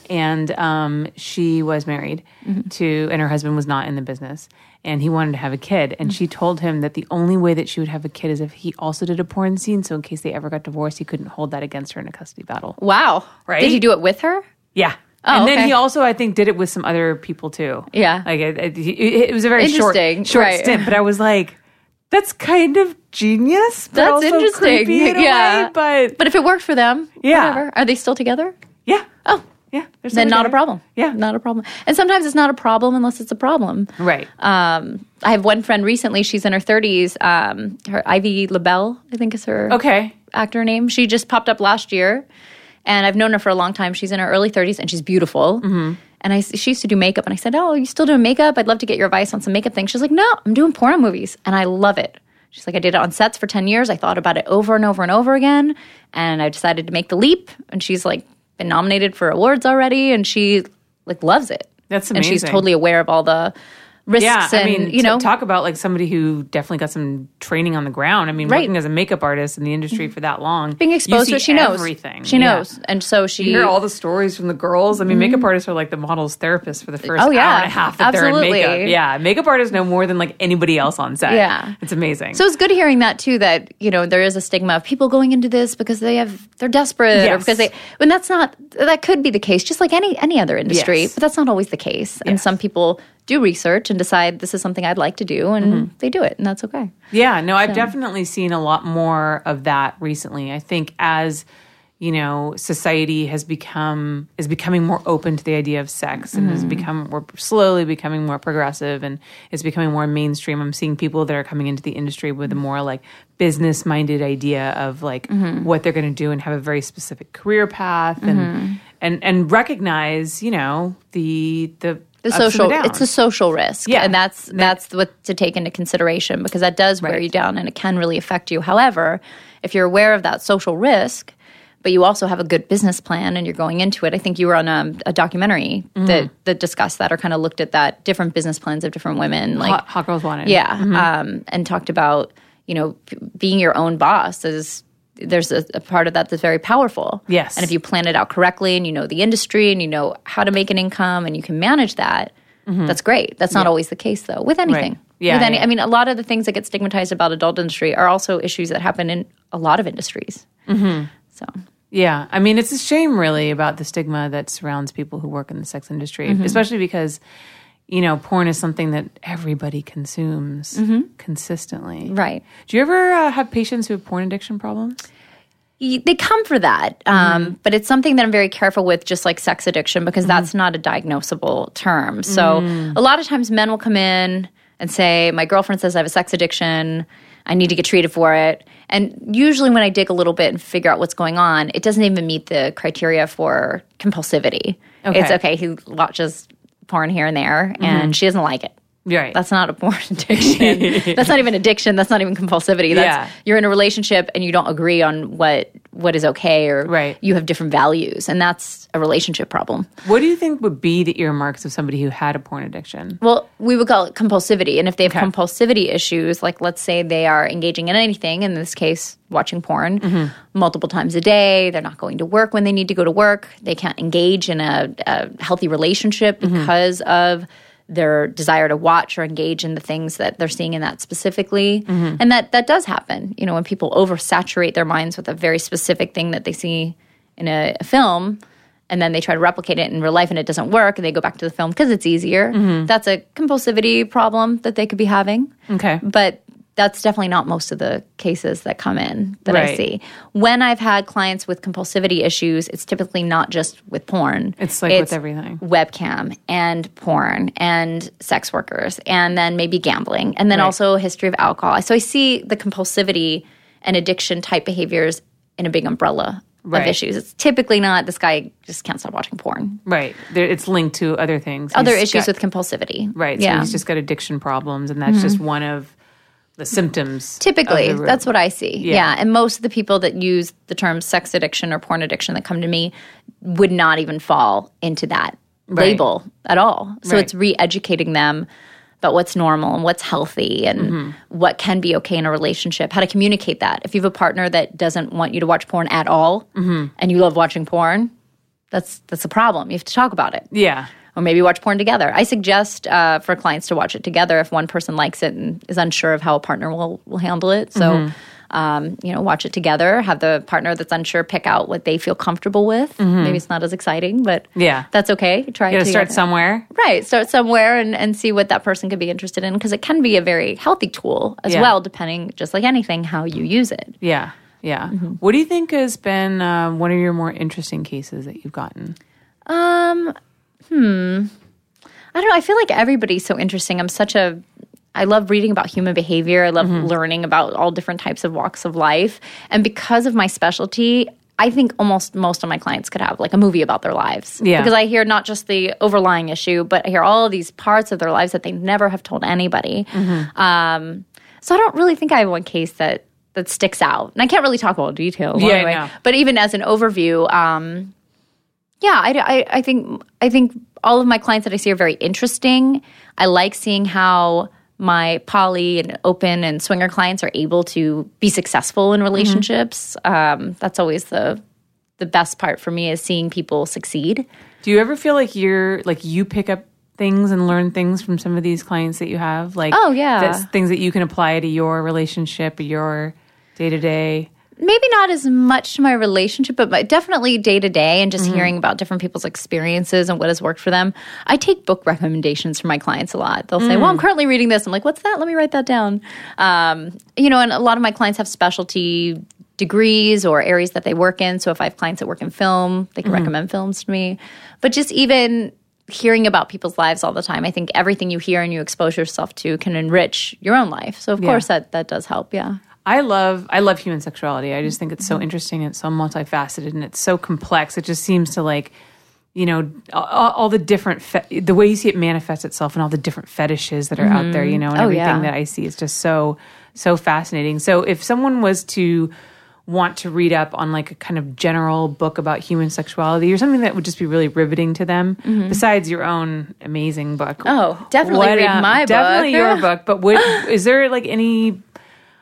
and um, she was married to, and her husband was not in the business, and he wanted to have a kid, and she told him that the only way that she would have a kid is if he also did a porn scene. So in case they ever got divorced, he couldn't hold that against her in a custody battle. Wow. Right? Did he do it with her? Yeah. Oh, and then okay. he also, I think, did it with some other people too. Yeah. like it, it, it was a very short, short right. stint. But I was like, that's kind of genius. But That's also interesting. in yeah. way, but but if it worked for them, Yeah. whatever. Are they still together? yeah, Oh. yeah. Then something not a problem. Yeah. Not a problem. And sometimes it's not a problem unless it's a problem. Right. Um, I have one friend recently, she's in her 30s. Um, her Ivy LaBelle, I think is her okay. actor name. She just popped up last year, and I've known her for a long time. She's in her early 30s, and she's beautiful. Mm-hmm. And I, she used to do makeup, and I said, "Oh, you still doing makeup? I'd love to get your advice on some makeup things." She's like, "No, I'm doing porno movies, and I love it." She's like, "I did it on sets for 10 years. I thought about it over and over and over again, and I decided to make the leap." And she's like, been nominated for awards already, and she like loves it. That's And she's totally aware of all the risks Yeah, I mean, you know, talk about like somebody who definitely got some training on the ground. I mean, Right. working as a makeup artist in the industry mm-hmm. for that long, being exposed to. She knows everything. She Yeah. knows, and so she You hear all the stories from the girls. I mean, makeup mm-hmm. artists are like the model's therapists for the first Oh, yeah. hour and a half that Absolutely. they're in makeup. Yeah, makeup artists know more than like anybody else on set. Yeah. it's amazing. So it's good hearing that too. That you know there is a stigma of people going into this because they have they're desperate or because they. When that's not that could be the case, just like any any other industry, Yes. but that's not always the case. And Yes. some people do research and decide this is something I'd like to do, and Mm-hmm. they do it, and that's okay. Yeah, no, I've definitely seen a lot more of that recently. I think as you know, society has become is becoming more open to the idea of sex and has mm-hmm. become we're slowly becoming more progressive and is becoming more mainstream. I'm seeing people that are coming into the industry with a mm-hmm. more like business minded idea of like mm-hmm. what they're going to do and have a very specific career path and and and recognize, you know, the the The social, it's a social risk, Yeah. and that's that's what to take into consideration because that does wear Right. you down and it can really affect you. However, if you're aware of that social risk, but you also have a good business plan and you're going into it, I think you were on a, a documentary Mm-hmm. that that discussed that or kind of looked at that different business plans of different women, like hot, hot girls wanted. yeah, um, and talked about you know p- being your own boss is there's a, a part of that that's very powerful. Yes. and if you plan it out correctly and you know the industry and you know how to make an income and you can manage that, that's great. That's not always the case though with anything. Mm-hmm. Right. Yeah, with any, yeah. I mean, a lot of the things that get stigmatized about adult industry are also issues that happen in a lot of industries. Mm-hmm. So Yeah, I mean, it's a shame, really, about the stigma that surrounds people who work in the sex industry, Mm-hmm. especially because, you know, porn is something that everybody consumes consistently. Mm-hmm. right. Do you ever uh, have patients who have porn addiction problems? They come for that um, but it's something that i'm very careful with just like sex addiction because that's not a diagnosable term so a lot of times men will come in and say my girlfriend says i have a sex addiction i need to get treated for it and usually when i dig a little bit and figure out what's going on it doesn't even meet the criteria for compulsivity Okay. it's okay he watches porn here and there and mm-hmm. she doesn't like it Right. that's not a porn addiction. that's not even addiction. That's not even compulsivity. That's Yeah. you're in a relationship and you don't agree on what what is okay or Right. you have different values and that's a relationship problem. what do you think would be the earmarks of somebody who had a porn addiction? Well, we would call it compulsivity. And if they have compulsivity issues, like let's say they are engaging in anything, in this case, watching porn Mm-hmm. multiple times a day, they're not going to work when they need to go to work, they can't engage in a, a healthy relationship Mm-hmm. because of their desire to watch or engage in the things that they're seeing in that specifically. Mm-hmm. And that that does happen. You know, when people oversaturate their minds with a very specific thing that they see in a, a film and then they try to replicate it in real life and it doesn't work and they go back to the film because it's easier. Mm-hmm. That's a compulsivity problem that they could be having. Okay. But that's definitely not most of the cases that come in that I see. When I've had clients with compulsivity issues, it's typically not just with porn. It's like with everything. Webcam and porn and sex workers and then maybe gambling and then Right. also a history of alcohol. So I see the compulsivity and addiction type behaviors in a big umbrella Right. of issues. It's typically not this guy just can't stop watching porn. Right. There, it's linked to other things. Other He's issues got- with compulsivity. Right. So Yeah. Mm-hmm. he's just got addiction problems, and that's just one of the symptoms. Typically, the that's what I see. Yeah. Yeah. And most of the people that use the term sex addiction or porn addiction that come to me would not even fall into that Right. label at all. So Right. it's re educating them about what's normal and what's healthy and mm-hmm. what can be okay in a relationship, how to communicate that. If you have a partner that doesn't want you to watch porn at all mm-hmm. and you love watching porn, that's that's a problem. You have to talk about it Yeah. Or maybe watch porn together. I suggest uh, for clients to watch it together if one person likes it and is unsure of how a partner will will handle it. So, Mm-hmm. um, you know, watch it together. Have the partner that's unsure pick out what they feel comfortable with. Maybe it's not as exciting, but Mm-hmm. Yeah. that's okay. Try You gotta start somewhere. Right, start somewhere and, and see what that person could be interested in because it can be a very healthy tool as Yeah. well, depending, just like anything, how you use it. Yeah. Yeah. Mm-hmm. What do you think has been uh, one of your more interesting cases that you've gotten? Um, hmm. I don't know. I feel like everybody's so interesting. I'm such a. I love reading about human behavior. I love Mm-hmm. learning about all different types of walks of life. And because of my specialty, I think almost most of my clients could have like a movie about their lives. Yeah. Because I hear not just the overlying issue, but I hear all of these parts of their lives that they never have told anybody. Mm-hmm. Um, so I don't really think I have one case that that sticks out. And I can't really talk about details. Yeah, anyway. But even as an overview, um, yeah, I, I, I think I think all of my clients that I see are very interesting. I like seeing how my poly and open and swinger clients are able to be successful in relationships. Um, that's always the the best part for me is seeing people succeed. Do you ever feel like you're like you pick up things and learn things from some of these clients that you have? Like Oh, yeah. things that you can apply to your relationship, your day to day. Maybe not as much to my relationship, but my, definitely day to day and just mm-hmm. hearing about different people's experiences and what has worked for them. I take book recommendations from my clients a lot. They'll say, Well, I'm mm. currently reading this. I'm like, What's that? Let me write that down. Um, you know, and a lot of my clients have specialty degrees or areas that they work in. So if I have clients that work in film, they can mm-hmm. recommend films to me. But just even hearing about people's lives all the time, I think everything you hear and you expose yourself to can enrich your own life. So of course that that does help. Yeah. I love I love human sexuality. I just think it's Mm-hmm. so interesting and so multifaceted and it's so complex. It just seems to like you know all, all the different fe- the way you see it manifest itself and all the different fetishes that are out there. You know, and Oh, everything yeah. that I see is just so so fascinating. So if someone was to want to read up on like a kind of general book about human sexuality or something that would just be really riveting to them besides your own amazing book Mm-hmm. Oh, definitely read uh, my book. definitely your book but would is there like any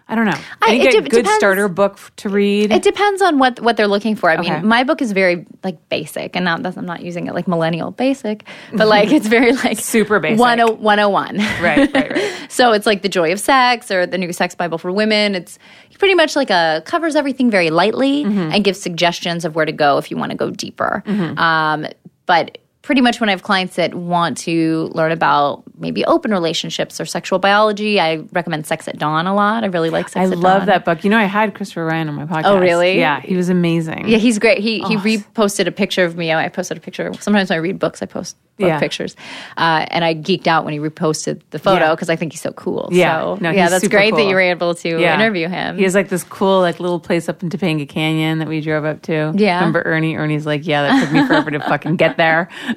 I don't know. I- Any it good, de- good depends. starter book to read. It depends on what what they're looking for. I Okay. mean, my book is very like basic, and not that's, I'm not using it like millennial basic, but like it's very like Super basic. 10 101. right, right, right. so it's like the joy of sex or the new sex bible for women. It's pretty much like a covers everything very lightly Mm-hmm. and gives suggestions of where to go if you want to go deeper. Um, but pretty much when I have clients that want to learn about maybe open relationships or sexual biology, I recommend Sex at Dawn a lot. I really like Sex I at Dawn. I love that book. You know, I had Christopher Ryan on my podcast. Oh, really? Yeah, he was amazing. Yeah, he's great. He he oh. reposted a picture of me. I posted a picture. Sometimes when I read books, I post Yeah. pictures, uh, and I geeked out when he reposted the photo Yeah. because I think he's so cool. Yeah. so, No, yeah, that's great that you were able to Yeah. interview him. He has like this cool like little place up in Topanga Canyon that we drove up to. Yeah. Remember Ernie? Ernie's like, yeah, that took me forever to fucking get there.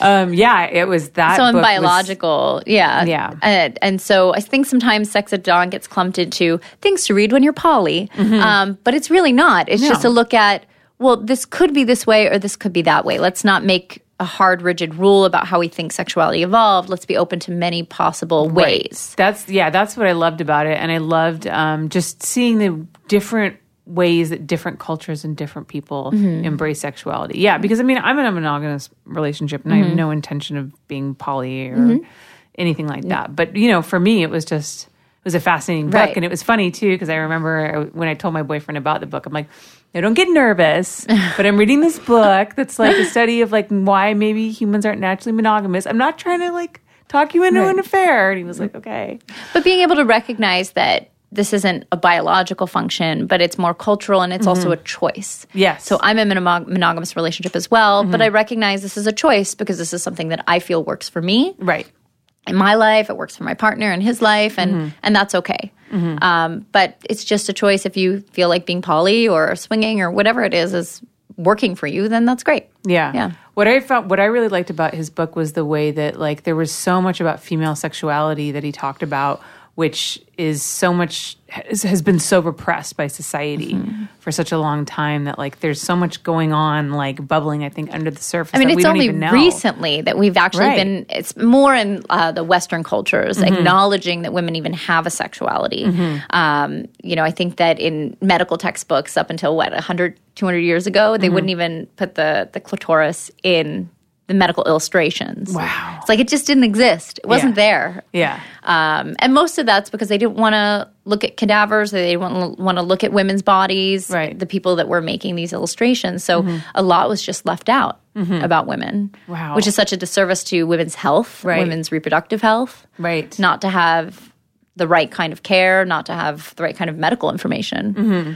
um, yeah, it was that. so in book was- biological, yeah, Yeah. and, and so I think sometimes Sex at Dawn gets clumped into things to read when you're poly, um, but it's really not. It's just Mm-hmm. A look at well, this could be this way or this could be that way. Let's not make a hard, rigid rule about how we think sexuality evolved. Let's be open to many possible ways. That's yeah, that's what I loved about it, and I loved um, just seeing the different ways that different cultures and different people Mm-hmm. embrace sexuality. Yeah, because I mean, I'm in a monogamous relationship, and I Mm-hmm. have no intention of being poly or anything like that. But you know, for me, it was just it was a fascinating book, Right. and it was funny too because I remember when I told my boyfriend about the book, I'm like. No, don't get nervous. But I'm reading this book that's like a study of like why maybe humans aren't naturally monogamous. I'm not trying to like talk you into Right. an affair. And he was like, okay. But being able to recognize that this isn't a biological function, but it's more cultural and it's also mm-hmm. a choice. Yes. So I'm in a monog- monogamous relationship as well, but mm-hmm. I recognize this is a choice because this is something that I feel works for me Right. In my life. It works for my partner in his life, and and that's okay. Um, but it's just a choice. If you feel like being poly or swinging or whatever it is is working for you, then that's great. Yeah. Yeah. What I found, what I really liked about his book was the way that like there was so much about female sexuality that he talked about which is so much has, been so repressed by society Mm-hmm. for such a long time that like there's so much going on like bubbling I think under the surface I mean, it's only recently that we've actually Right. been, it's more in uh, the Western cultures, Mm-hmm. acknowledging that women even have a sexuality. Um, you know, I think that in medical textbooks up until what, 100, 200 years ago, Mm-hmm. they wouldn't even put the, the clitoris in the medical illustrations. Wow. It's like it just didn't exist. It wasn't Yeah. there. Yeah. Um, and most of that's because they didn't want to look at cadavers. They didn't want to look at women's bodies. Right. Mm-hmm. The people that were making these illustrations. So a lot was just left out about women. Wow. Which is such a disservice to women's health, Right. women's reproductive health. Right. Not to have the right kind of care, not to have the right kind of medical information. Mm-hmm.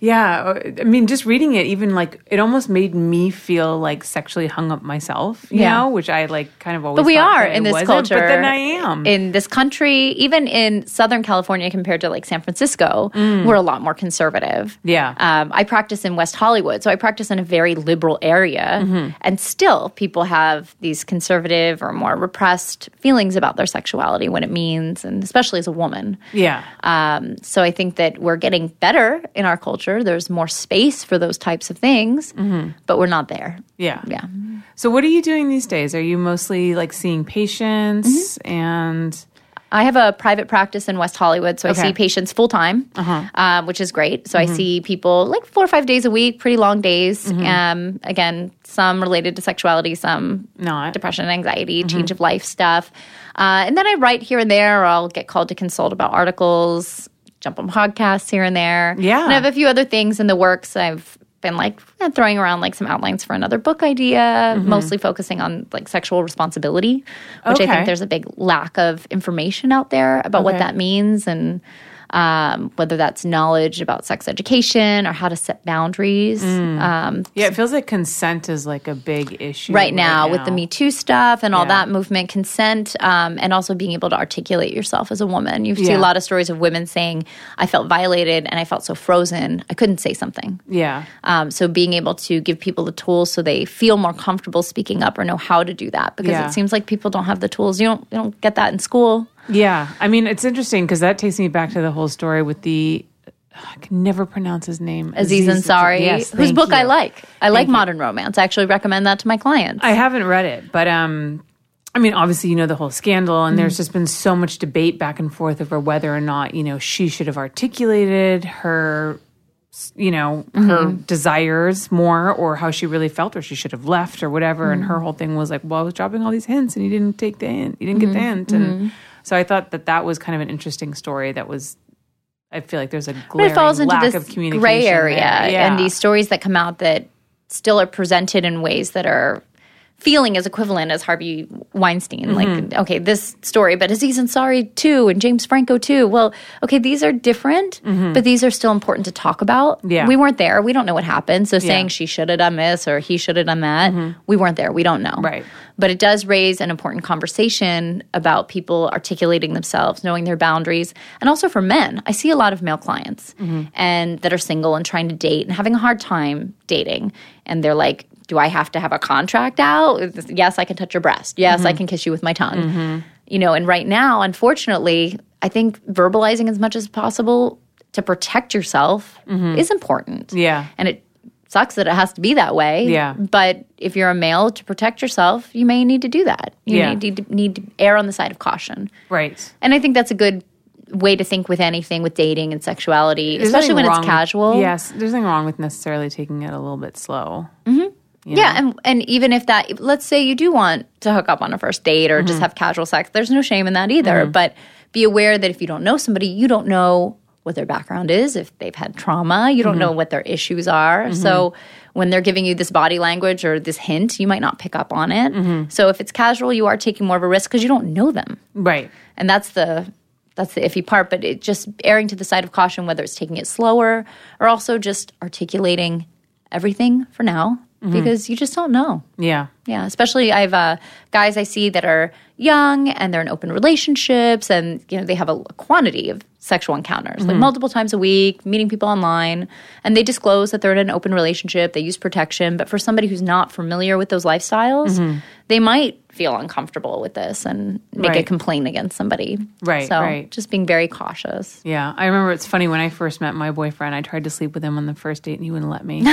Yeah, I mean, just reading it, even like it almost made me feel like sexually hung up myself, you Yeah. know, which I like kind of always. But we are in this culture. but then I am. in this country, even in Southern California compared to like San Francisco, we're a lot more conservative. Mm. Yeah. Um, I practice in West Hollywood, so I practice in a very liberal area, Mm-hmm. and still people have these conservative or more repressed feelings about their sexuality, what it means, and especially as a woman. yeah, Um, so I think that we're getting better in our culture. There's more space for those types of things, but we're not there. yeah, Yeah. So, what are you doing these days? Are you mostly like seeing patients Mm-hmm. and? I have a private practice in West Hollywood, so I Okay. Uh-huh. see patients full time, um, which is great. So I see people like four or five days a week, pretty long days. Um, again, some related to sexuality, some Not. depression, anxiety, change of life stuff. Uh, and then I write here and there, or I'll get called to consult about articles, jump on podcasts here and there. Yeah. and I have a few other things in the works. I've been like throwing around like some outlines for another book idea, mm-hmm. mostly focusing on like sexual responsibility, which I think there's a big lack of information out there about what that means and um, whether that's knowledge about sex education or how to set boundaries. Um, Yeah, it feels like consent is like a big issue right now with the Me Too stuff and all that movement, consent, um, and also being able to articulate yourself as a woman. You see a lot of stories of women saying, I felt violated and I felt so frozen, I couldn't say something. Yeah, Um, so being able to give people the tools so they feel more comfortable speaking up or know how to do that because Yeah. it seems like people don't have the tools. You don't, you don't get that in school. Yeah. I mean, it's interesting because that takes me back to the whole story with the. I can never pronounce his name. Aziz Ansari, Yes, whose thank book I like. I like modern romance. I actually recommend that to my clients. I haven't read it, but um, I mean, obviously, you know the whole scandal, and Mm-hmm. there's just been so much debate back and forth over whether or not you know she should have articulated her, you know, her Mm-hmm. desires more, or how she really felt, or she should have left, or whatever. And Mm-hmm. her whole thing was like, well, I was dropping all these hints, and you didn't take the hint, you didn't get the Mm-hmm. hint, and so I thought that that was kind of an interesting story. That was. I feel like there's a glaring it falls into lack this of communication gray area. Yeah. and these stories that come out that still are presented in ways that are feeling as equivalent as Harvey Weinstein. Mm-hmm. Like, okay, this story, but Aziz Ansari too, and James Franco too. Well, okay, these are different, but these are still important to talk about. Mm-hmm. Yeah. We weren't there. We don't know what happened. So saying Yeah. Mm-hmm. she should have done this or he should have done that, we weren't there. We don't know. Right. But it does raise an important conversation about people articulating themselves, knowing their boundaries, and also for men. I see a lot of male clients and that are single and trying to date and having a hard time dating, and they're like, "Do I have to have a contract out? Yes, I can touch your breast. Yes, I mm-hmm. can kiss you with my tongue." Mm-hmm. You know, and right now, unfortunately, I think verbalizing as much as possible to protect yourself mm-hmm. is important. Yeah. And it sucks that it has to be that way. Yeah. But if you're a male to protect yourself, you may need to do that. You Yeah. need, to, need to err on the side of caution. right. And I think that's a good way to think with anything with dating and sexuality, There's especially when nothing it's casual. Yes, there's nothing wrong with necessarily taking it a little bit slow. Yeah, and and even if that, let's say you do want to hook up on a first date or Mm-hmm. just have casual sex, there's no shame in that either. But be aware that if you don't know somebody, you don't know what their background is, if they've had trauma, you don't Mm-hmm. know what their issues are. So when they're giving you this body language or this hint, you might not pick up on it. Mm-hmm. So if it's casual, you are taking more of a risk because you don't know them, Right. and that's the that's the iffy part. But it just erring to the side of caution, whether it's taking it slower or also just articulating everything for now Mm-hmm. because you just don't know. Yeah. Yeah, especially I have uh, guys I see that are young and they're in open relationships, and you know they have a, quantity of sexual encounters, like multiple times a week, meeting people online, and they disclose that they're in an open relationship. They use protection, but for somebody who's not familiar with those lifestyles, they might feel uncomfortable with this and make a complaint against somebody. Right, So right. just being very cautious. Yeah, I remember it's funny when I first met my boyfriend, I tried to sleep with him on the first date and he wouldn't let me.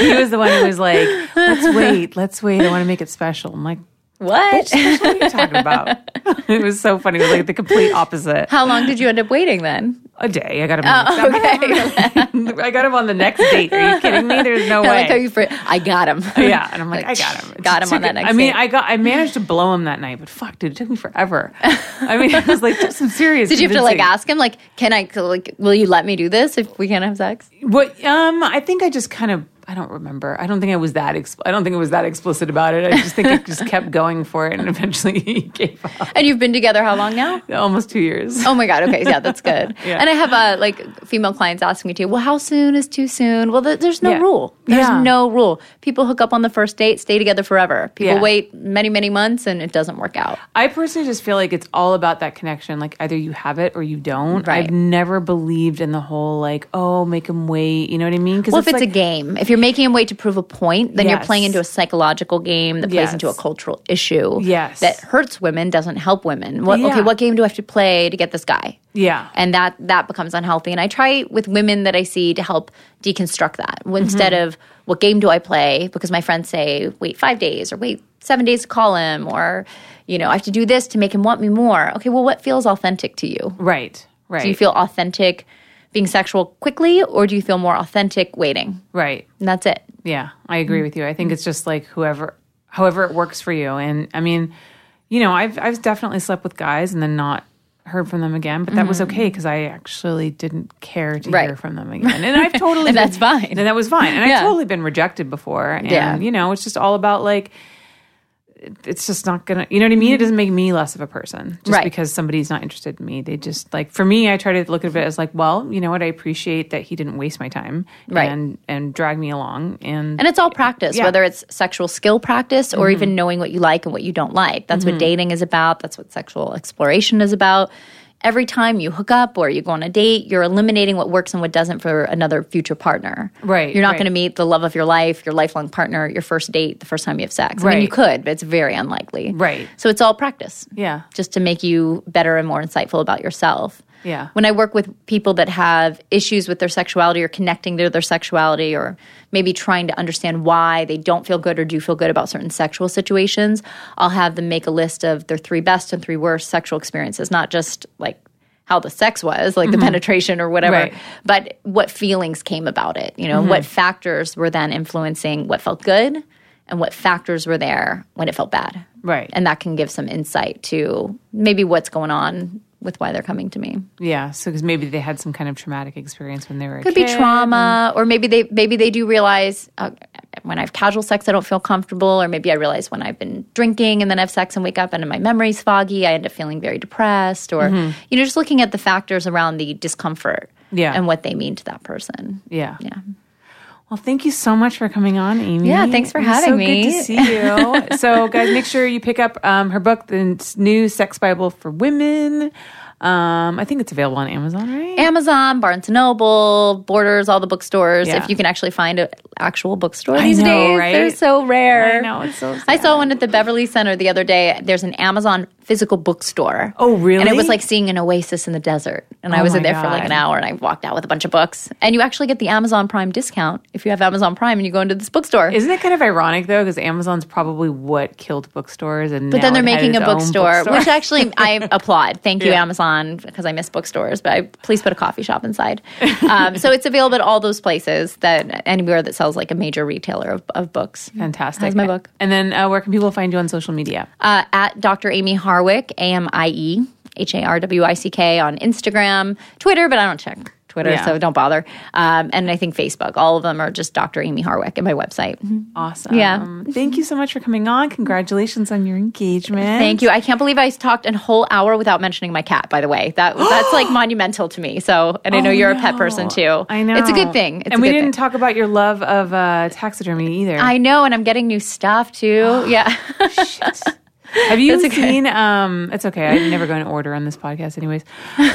he was the one who was like, let's wait, let's wait. I want to make it special. I'm like, What? what are you talking about? it was so funny. It was like the complete opposite. How long did you end up waiting then? A day. I got him. Oh, I got him on the next date. Are you kidding me? There's no I way. like how you. Fr- I got him. yeah, and I'm like, I got him. It Got him on that it- next I mean, date. I got, I managed to blow him that night, but fuck, dude, it took me forever. I mean, I was like, some serious. Did you have to like ask him like, can I like, will you let me do this if we can't have sex? What? Um, I think I just kind of. I don't remember. I don't think I was that. I don't think it was that explicit about it. I just think I just kept going for it, and eventually he gave up. And you've been together how long now? Almost two years. Oh my god. Okay, yeah, that's good. Yeah. And I have uh, like female clients asking me too. Well, how soon is too soon? Well, th- there's no Yeah. rule. There's Yeah. no rule. People hook up on the first date, stay together forever. People wait many many months, and it doesn't work out. I personally just feel like it's all about that connection. Like either you have it or you don't. Right. I've never believed in the whole like, oh, make him wait. You know what I mean? Because Well, if it's a game, if you're making him wait to prove a point, then you're playing into a psychological game that plays Yes. into a cultural issue. Yes. that hurts women, doesn't help women. What? Okay, what game do I have to play to get this guy? yeah, and that that becomes unhealthy and i try with women that i see to help deconstruct that mm-hmm. instead of what game do i play because my friends say wait five days or wait seven days to call him or you know i have to do this to make him want me more okay well what feels authentic to you right, right. do you feel authentic being sexual quickly or do you feel more authentic waiting right? and that's it Yeah, I agree with you. I think it's just like whoever, however it works for you. And I mean, you know, I've I've definitely slept with guys and then not heard from them again, but that was okay because I actually didn't care to Mm-hmm. Right. hear from them again. And I've totally And that's been- fine. And that was fine. And Yeah. I've totally been rejected before. And Yeah. you know, it's just all about like. It- It's just not gonna, you know what I mean? It mm-hmm. doesn't make me less of a person just Right. because somebody's not interested in me. They just like, for me, I try to look at it as like, well, you know what? I appreciate that he didn't waste my time Right. and and drag me along. And And it's all practice, Yeah. whether it's sexual skill practice or mm-hmm. even knowing what you like and what you don't like. That's what mm-hmm. dating is about. That's what sexual exploration is about. Every time you hook up or you go on a date, you're eliminating what works and what doesn't for another future partner. Right, You're not right. going to meet the love of your life, your lifelong partner, your first date, the first time you have sex. I mean, Right. you could, but it's very unlikely. Right. So it's all practice yeah. just to make you better and more insightful about yourself. Yeah. When I work with people that have issues with their sexuality or connecting to their sexuality or maybe trying to understand why they don't feel good or do feel good about certain sexual situations, I'll have them make a list of their three best and three worst sexual experiences, not just like how the sex was, like the mm-hmm. penetration or whatever, Right. but what feelings came about it. You know, what mm-hmm. factors were then influencing what felt good and what factors were there when it felt bad. Right. And that can give some insight to maybe what's going on with why they're coming to me. Yeah, so because maybe they had some kind of traumatic experience when they were a Could be trauma, or maybe they maybe they do realize uh, when I have casual sex I don't feel comfortable, or maybe I realize when I've been drinking and then I have sex and wake up and my memory's foggy, I end up feeling very depressed, or you know just looking at the factors around the discomfort, Yeah. and what they mean to that person. Yeah. Yeah. Well, thank you so much for coming on, Amie. Yeah, thanks for having so me. Good to see you. so, guys, make sure you pick up um, her book, the new Sex Bible for Women. Um, I think it's available on Amazon, right? Amazon, Barnes and Noble, Borders, all the bookstores. Yeah. If you can actually find an actual bookstore I these know, days, right? they're so rare. I know, it's so I saw one at the Beverly Center the other day. There's an Amazon physical bookstore. Oh, really? And it was like seeing an oasis in the desert. And I Oh was in there for like an hour and I walked out with a bunch of books. And you actually get the Amazon Prime discount if you have Amazon Prime and you go into this bookstore. Isn't it kind of ironic though? Because Amazon's probably what killed bookstores, and but then they're making a bookstore, which actually I applaud. Thank you, Yeah. Amazon, because I miss bookstores. But I, please put a coffee shop inside. Um, so it's available at all those places that anywhere that sells like a major retailer of, of books. fantastic. That's my book. And then, uh, where can people find you on social media? Uh, at Dr. Amie Harwick, A M I E H A R W I C K on Instagram, Twitter, but I don't check Twitter, Yeah. so don't bother. Um, and I think Facebook. All of them are just Dr. Amie Harwick and my website. Awesome. Yeah. Thank you so much for coming on. Congratulations on your engagement. Thank you. I can't believe I talked a whole hour without mentioning my cat. By the way, that that's like monumental to me. So, and I know Oh, you're a pet person too. I know. it's a good thing. It's and a we good didn't thing. talk about your love of uh, taxidermy either. I know, and I'm getting new stuff too. yeah. Have you okay. seen? Um, it's okay. I never go in order on this podcast, anyways.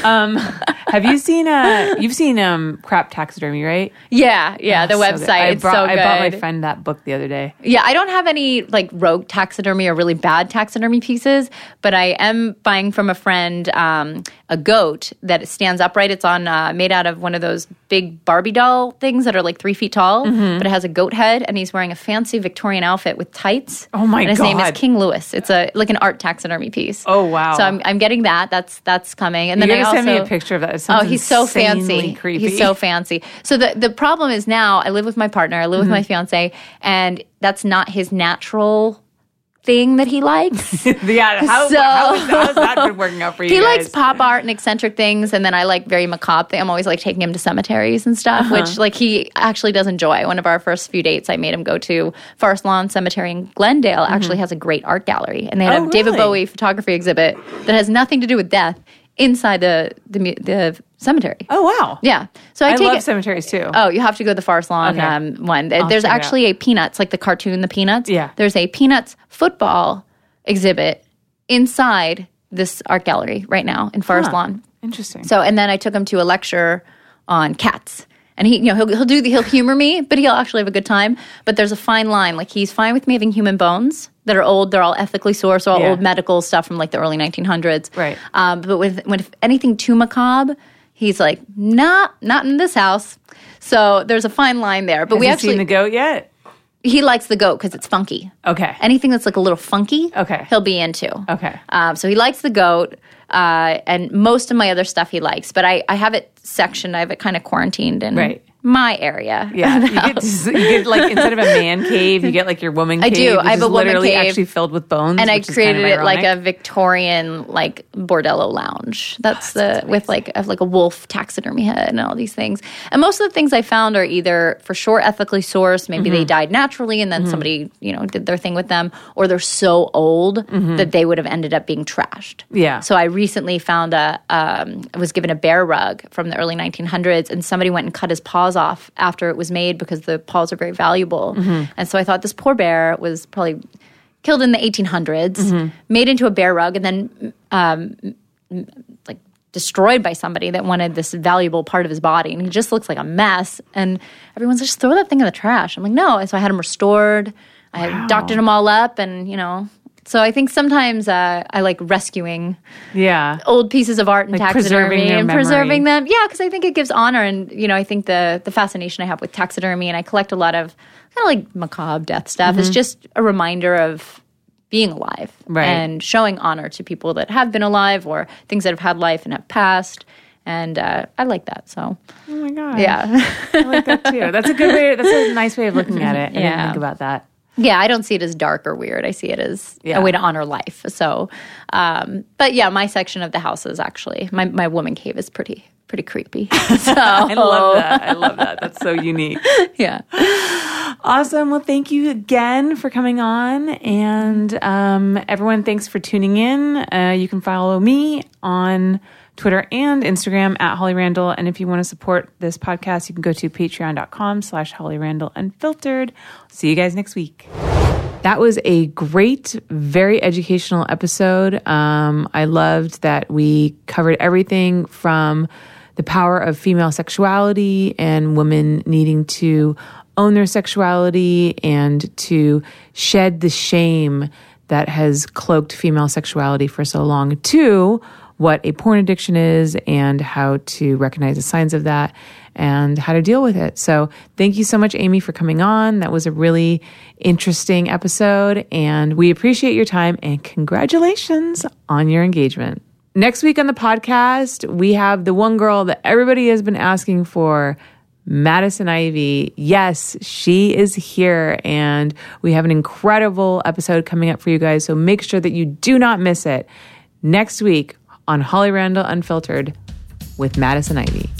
Um, have you seen? Uh, you've seen um, crap taxidermy, right? Yeah, yeah, the So good. website. I it's brought, so I bought my friend that book the other day. Yeah, I don't have any like rogue taxidermy or really bad taxidermy pieces, but I am buying from a friend um, a goat that stands upright. It's on uh, made out of one of those big Barbie doll things that are like three feet tall, Mm-hmm. but it has a goat head, and he's wearing a fancy Victorian outfit with tights. Oh my god. and his name is King Louis. It's a like an art taxidermy piece. Oh, wow. So I'm I'm getting that. That's that's coming, and then I gotta also send me a picture of that. Oh, he's so fancy. Creepy. He's so fancy. So the the problem is now I live with my partner, I live with my Mm-hmm. fiance, and that's not his natural thing that he likes. yeah. How, So- how, is, how that been working out for you? he guys? likes pop art and eccentric things, and then I like very macabre things. I'm always like taking him to cemeteries and stuff, Uh-huh. which like he actually does enjoy. One of our first few dates, I made him go to Forest Lawn Cemetery in Glendale. Actually, has a great art gallery, and they had Mm-hmm. Oh, a David? Bowie photography exhibit that has nothing to do with death inside the the, the cemetery. Oh wow. Yeah, so I, I take love it. cemeteries too. Oh, you have to go to the Forest Lawn Okay. um, one. There's it out. actually a Peanuts, like the cartoon, the Peanuts. Yeah. There's a Peanuts football exhibit inside this art gallery right now in Forest Huh. Lawn. Interesting. So, and then I took him to a lecture on cats. And he, you know, he'll, he'll do the, he'll humor me, but he'll actually have a good time. But there's a fine line. Like he's fine with me having human bones that are old. They're all ethically sourced, all Yeah. old medical stuff from like the early 1900s. Right. Um, but with when if anything too macabre, he's like, nah, not in this house. So there's a fine line there. But Has we actually, seen the goat yet? he likes the goat because it's funky. Okay. Anything that's like a little funky, Okay. he'll be into. Okay. Um, so he likes the goat, uh, and most of my other stuff he likes. But I, I have it sectioned. I have it kind of quarantined in Right. My area. Yeah, you get, you get like instead of a man cave, you get like your woman I do. I have a woman literally cave. actually filled with bones. And I is kind of created it like a. Victorian like bordello lounge. That's the with like a, like a wolf taxidermy head and all these things. And most of the things I found are either for sure ethically sourced, maybe Mm-hmm. they died naturally and then somebody you know did their thing with them, or they're so old that they would have ended up being trashed. Mm-hmm. Yeah. So I recently found a um, I was given a bear rug from the early 1900s, and somebody went and cut his paws off after it was made because the paws are very valuable. Mm-hmm. And so I thought this poor bear was probably killed in the 1800s, Mm-hmm. made into a bear rug, and then um, like destroyed by somebody that wanted this valuable part of his body, and he just looks like a mess. And everyone's like, just throw that thing in the trash. I'm like, no. And so I had him restored. I had doctored him all up, and you know. So I think sometimes uh, I like rescuing yeah. old pieces of art and Like taxidermy and memory. preserving them. Yeah, because I think it gives honor, and you know, I think the the fascination I have with taxidermy, and I collect a lot of kind of like macabre death stuff. Mm-hmm. Is just a reminder of being alive Right. and showing honor to people that have been alive or things that have had life and have passed. And uh, I like that. So Oh my god. yeah, I like that too. That's a good way. That's a nice way of looking at it. I didn't Yeah. think about that. Yeah. I don't see it as dark or weird. I see it as Yeah. a way to honor life. So, um, but yeah, my section of the house is actually my my woman cave is pretty pretty creepy. So I love that. I love that. That's so unique. yeah. Awesome. Well, thank you again for coming on. And um, everyone, thanks for tuning in. Uh, you can follow me on Twitter and Instagram at Holly Randall. And if you want to support this podcast, you can go to patreon.com slash Holly Randall Unfiltered. See you guys next week. That was a great, very educational episode. Um, I loved that we covered everything from the power of female sexuality and women needing to own their sexuality and to shed the shame that has cloaked female sexuality for so long, to what a porn addiction is and how to recognize the signs of that and how to deal with it. So, thank you so much, Amie, for coming on. That was a really interesting episode, and we appreciate your time and congratulations on your engagement. Next week on the podcast, we have the one girl that everybody has been asking for. Madison Ivy. Yes, she is here, and we have an incredible episode coming up for you guys. So make sure that you do not miss it next week on Holly Randall Unfiltered with Madison Ivy.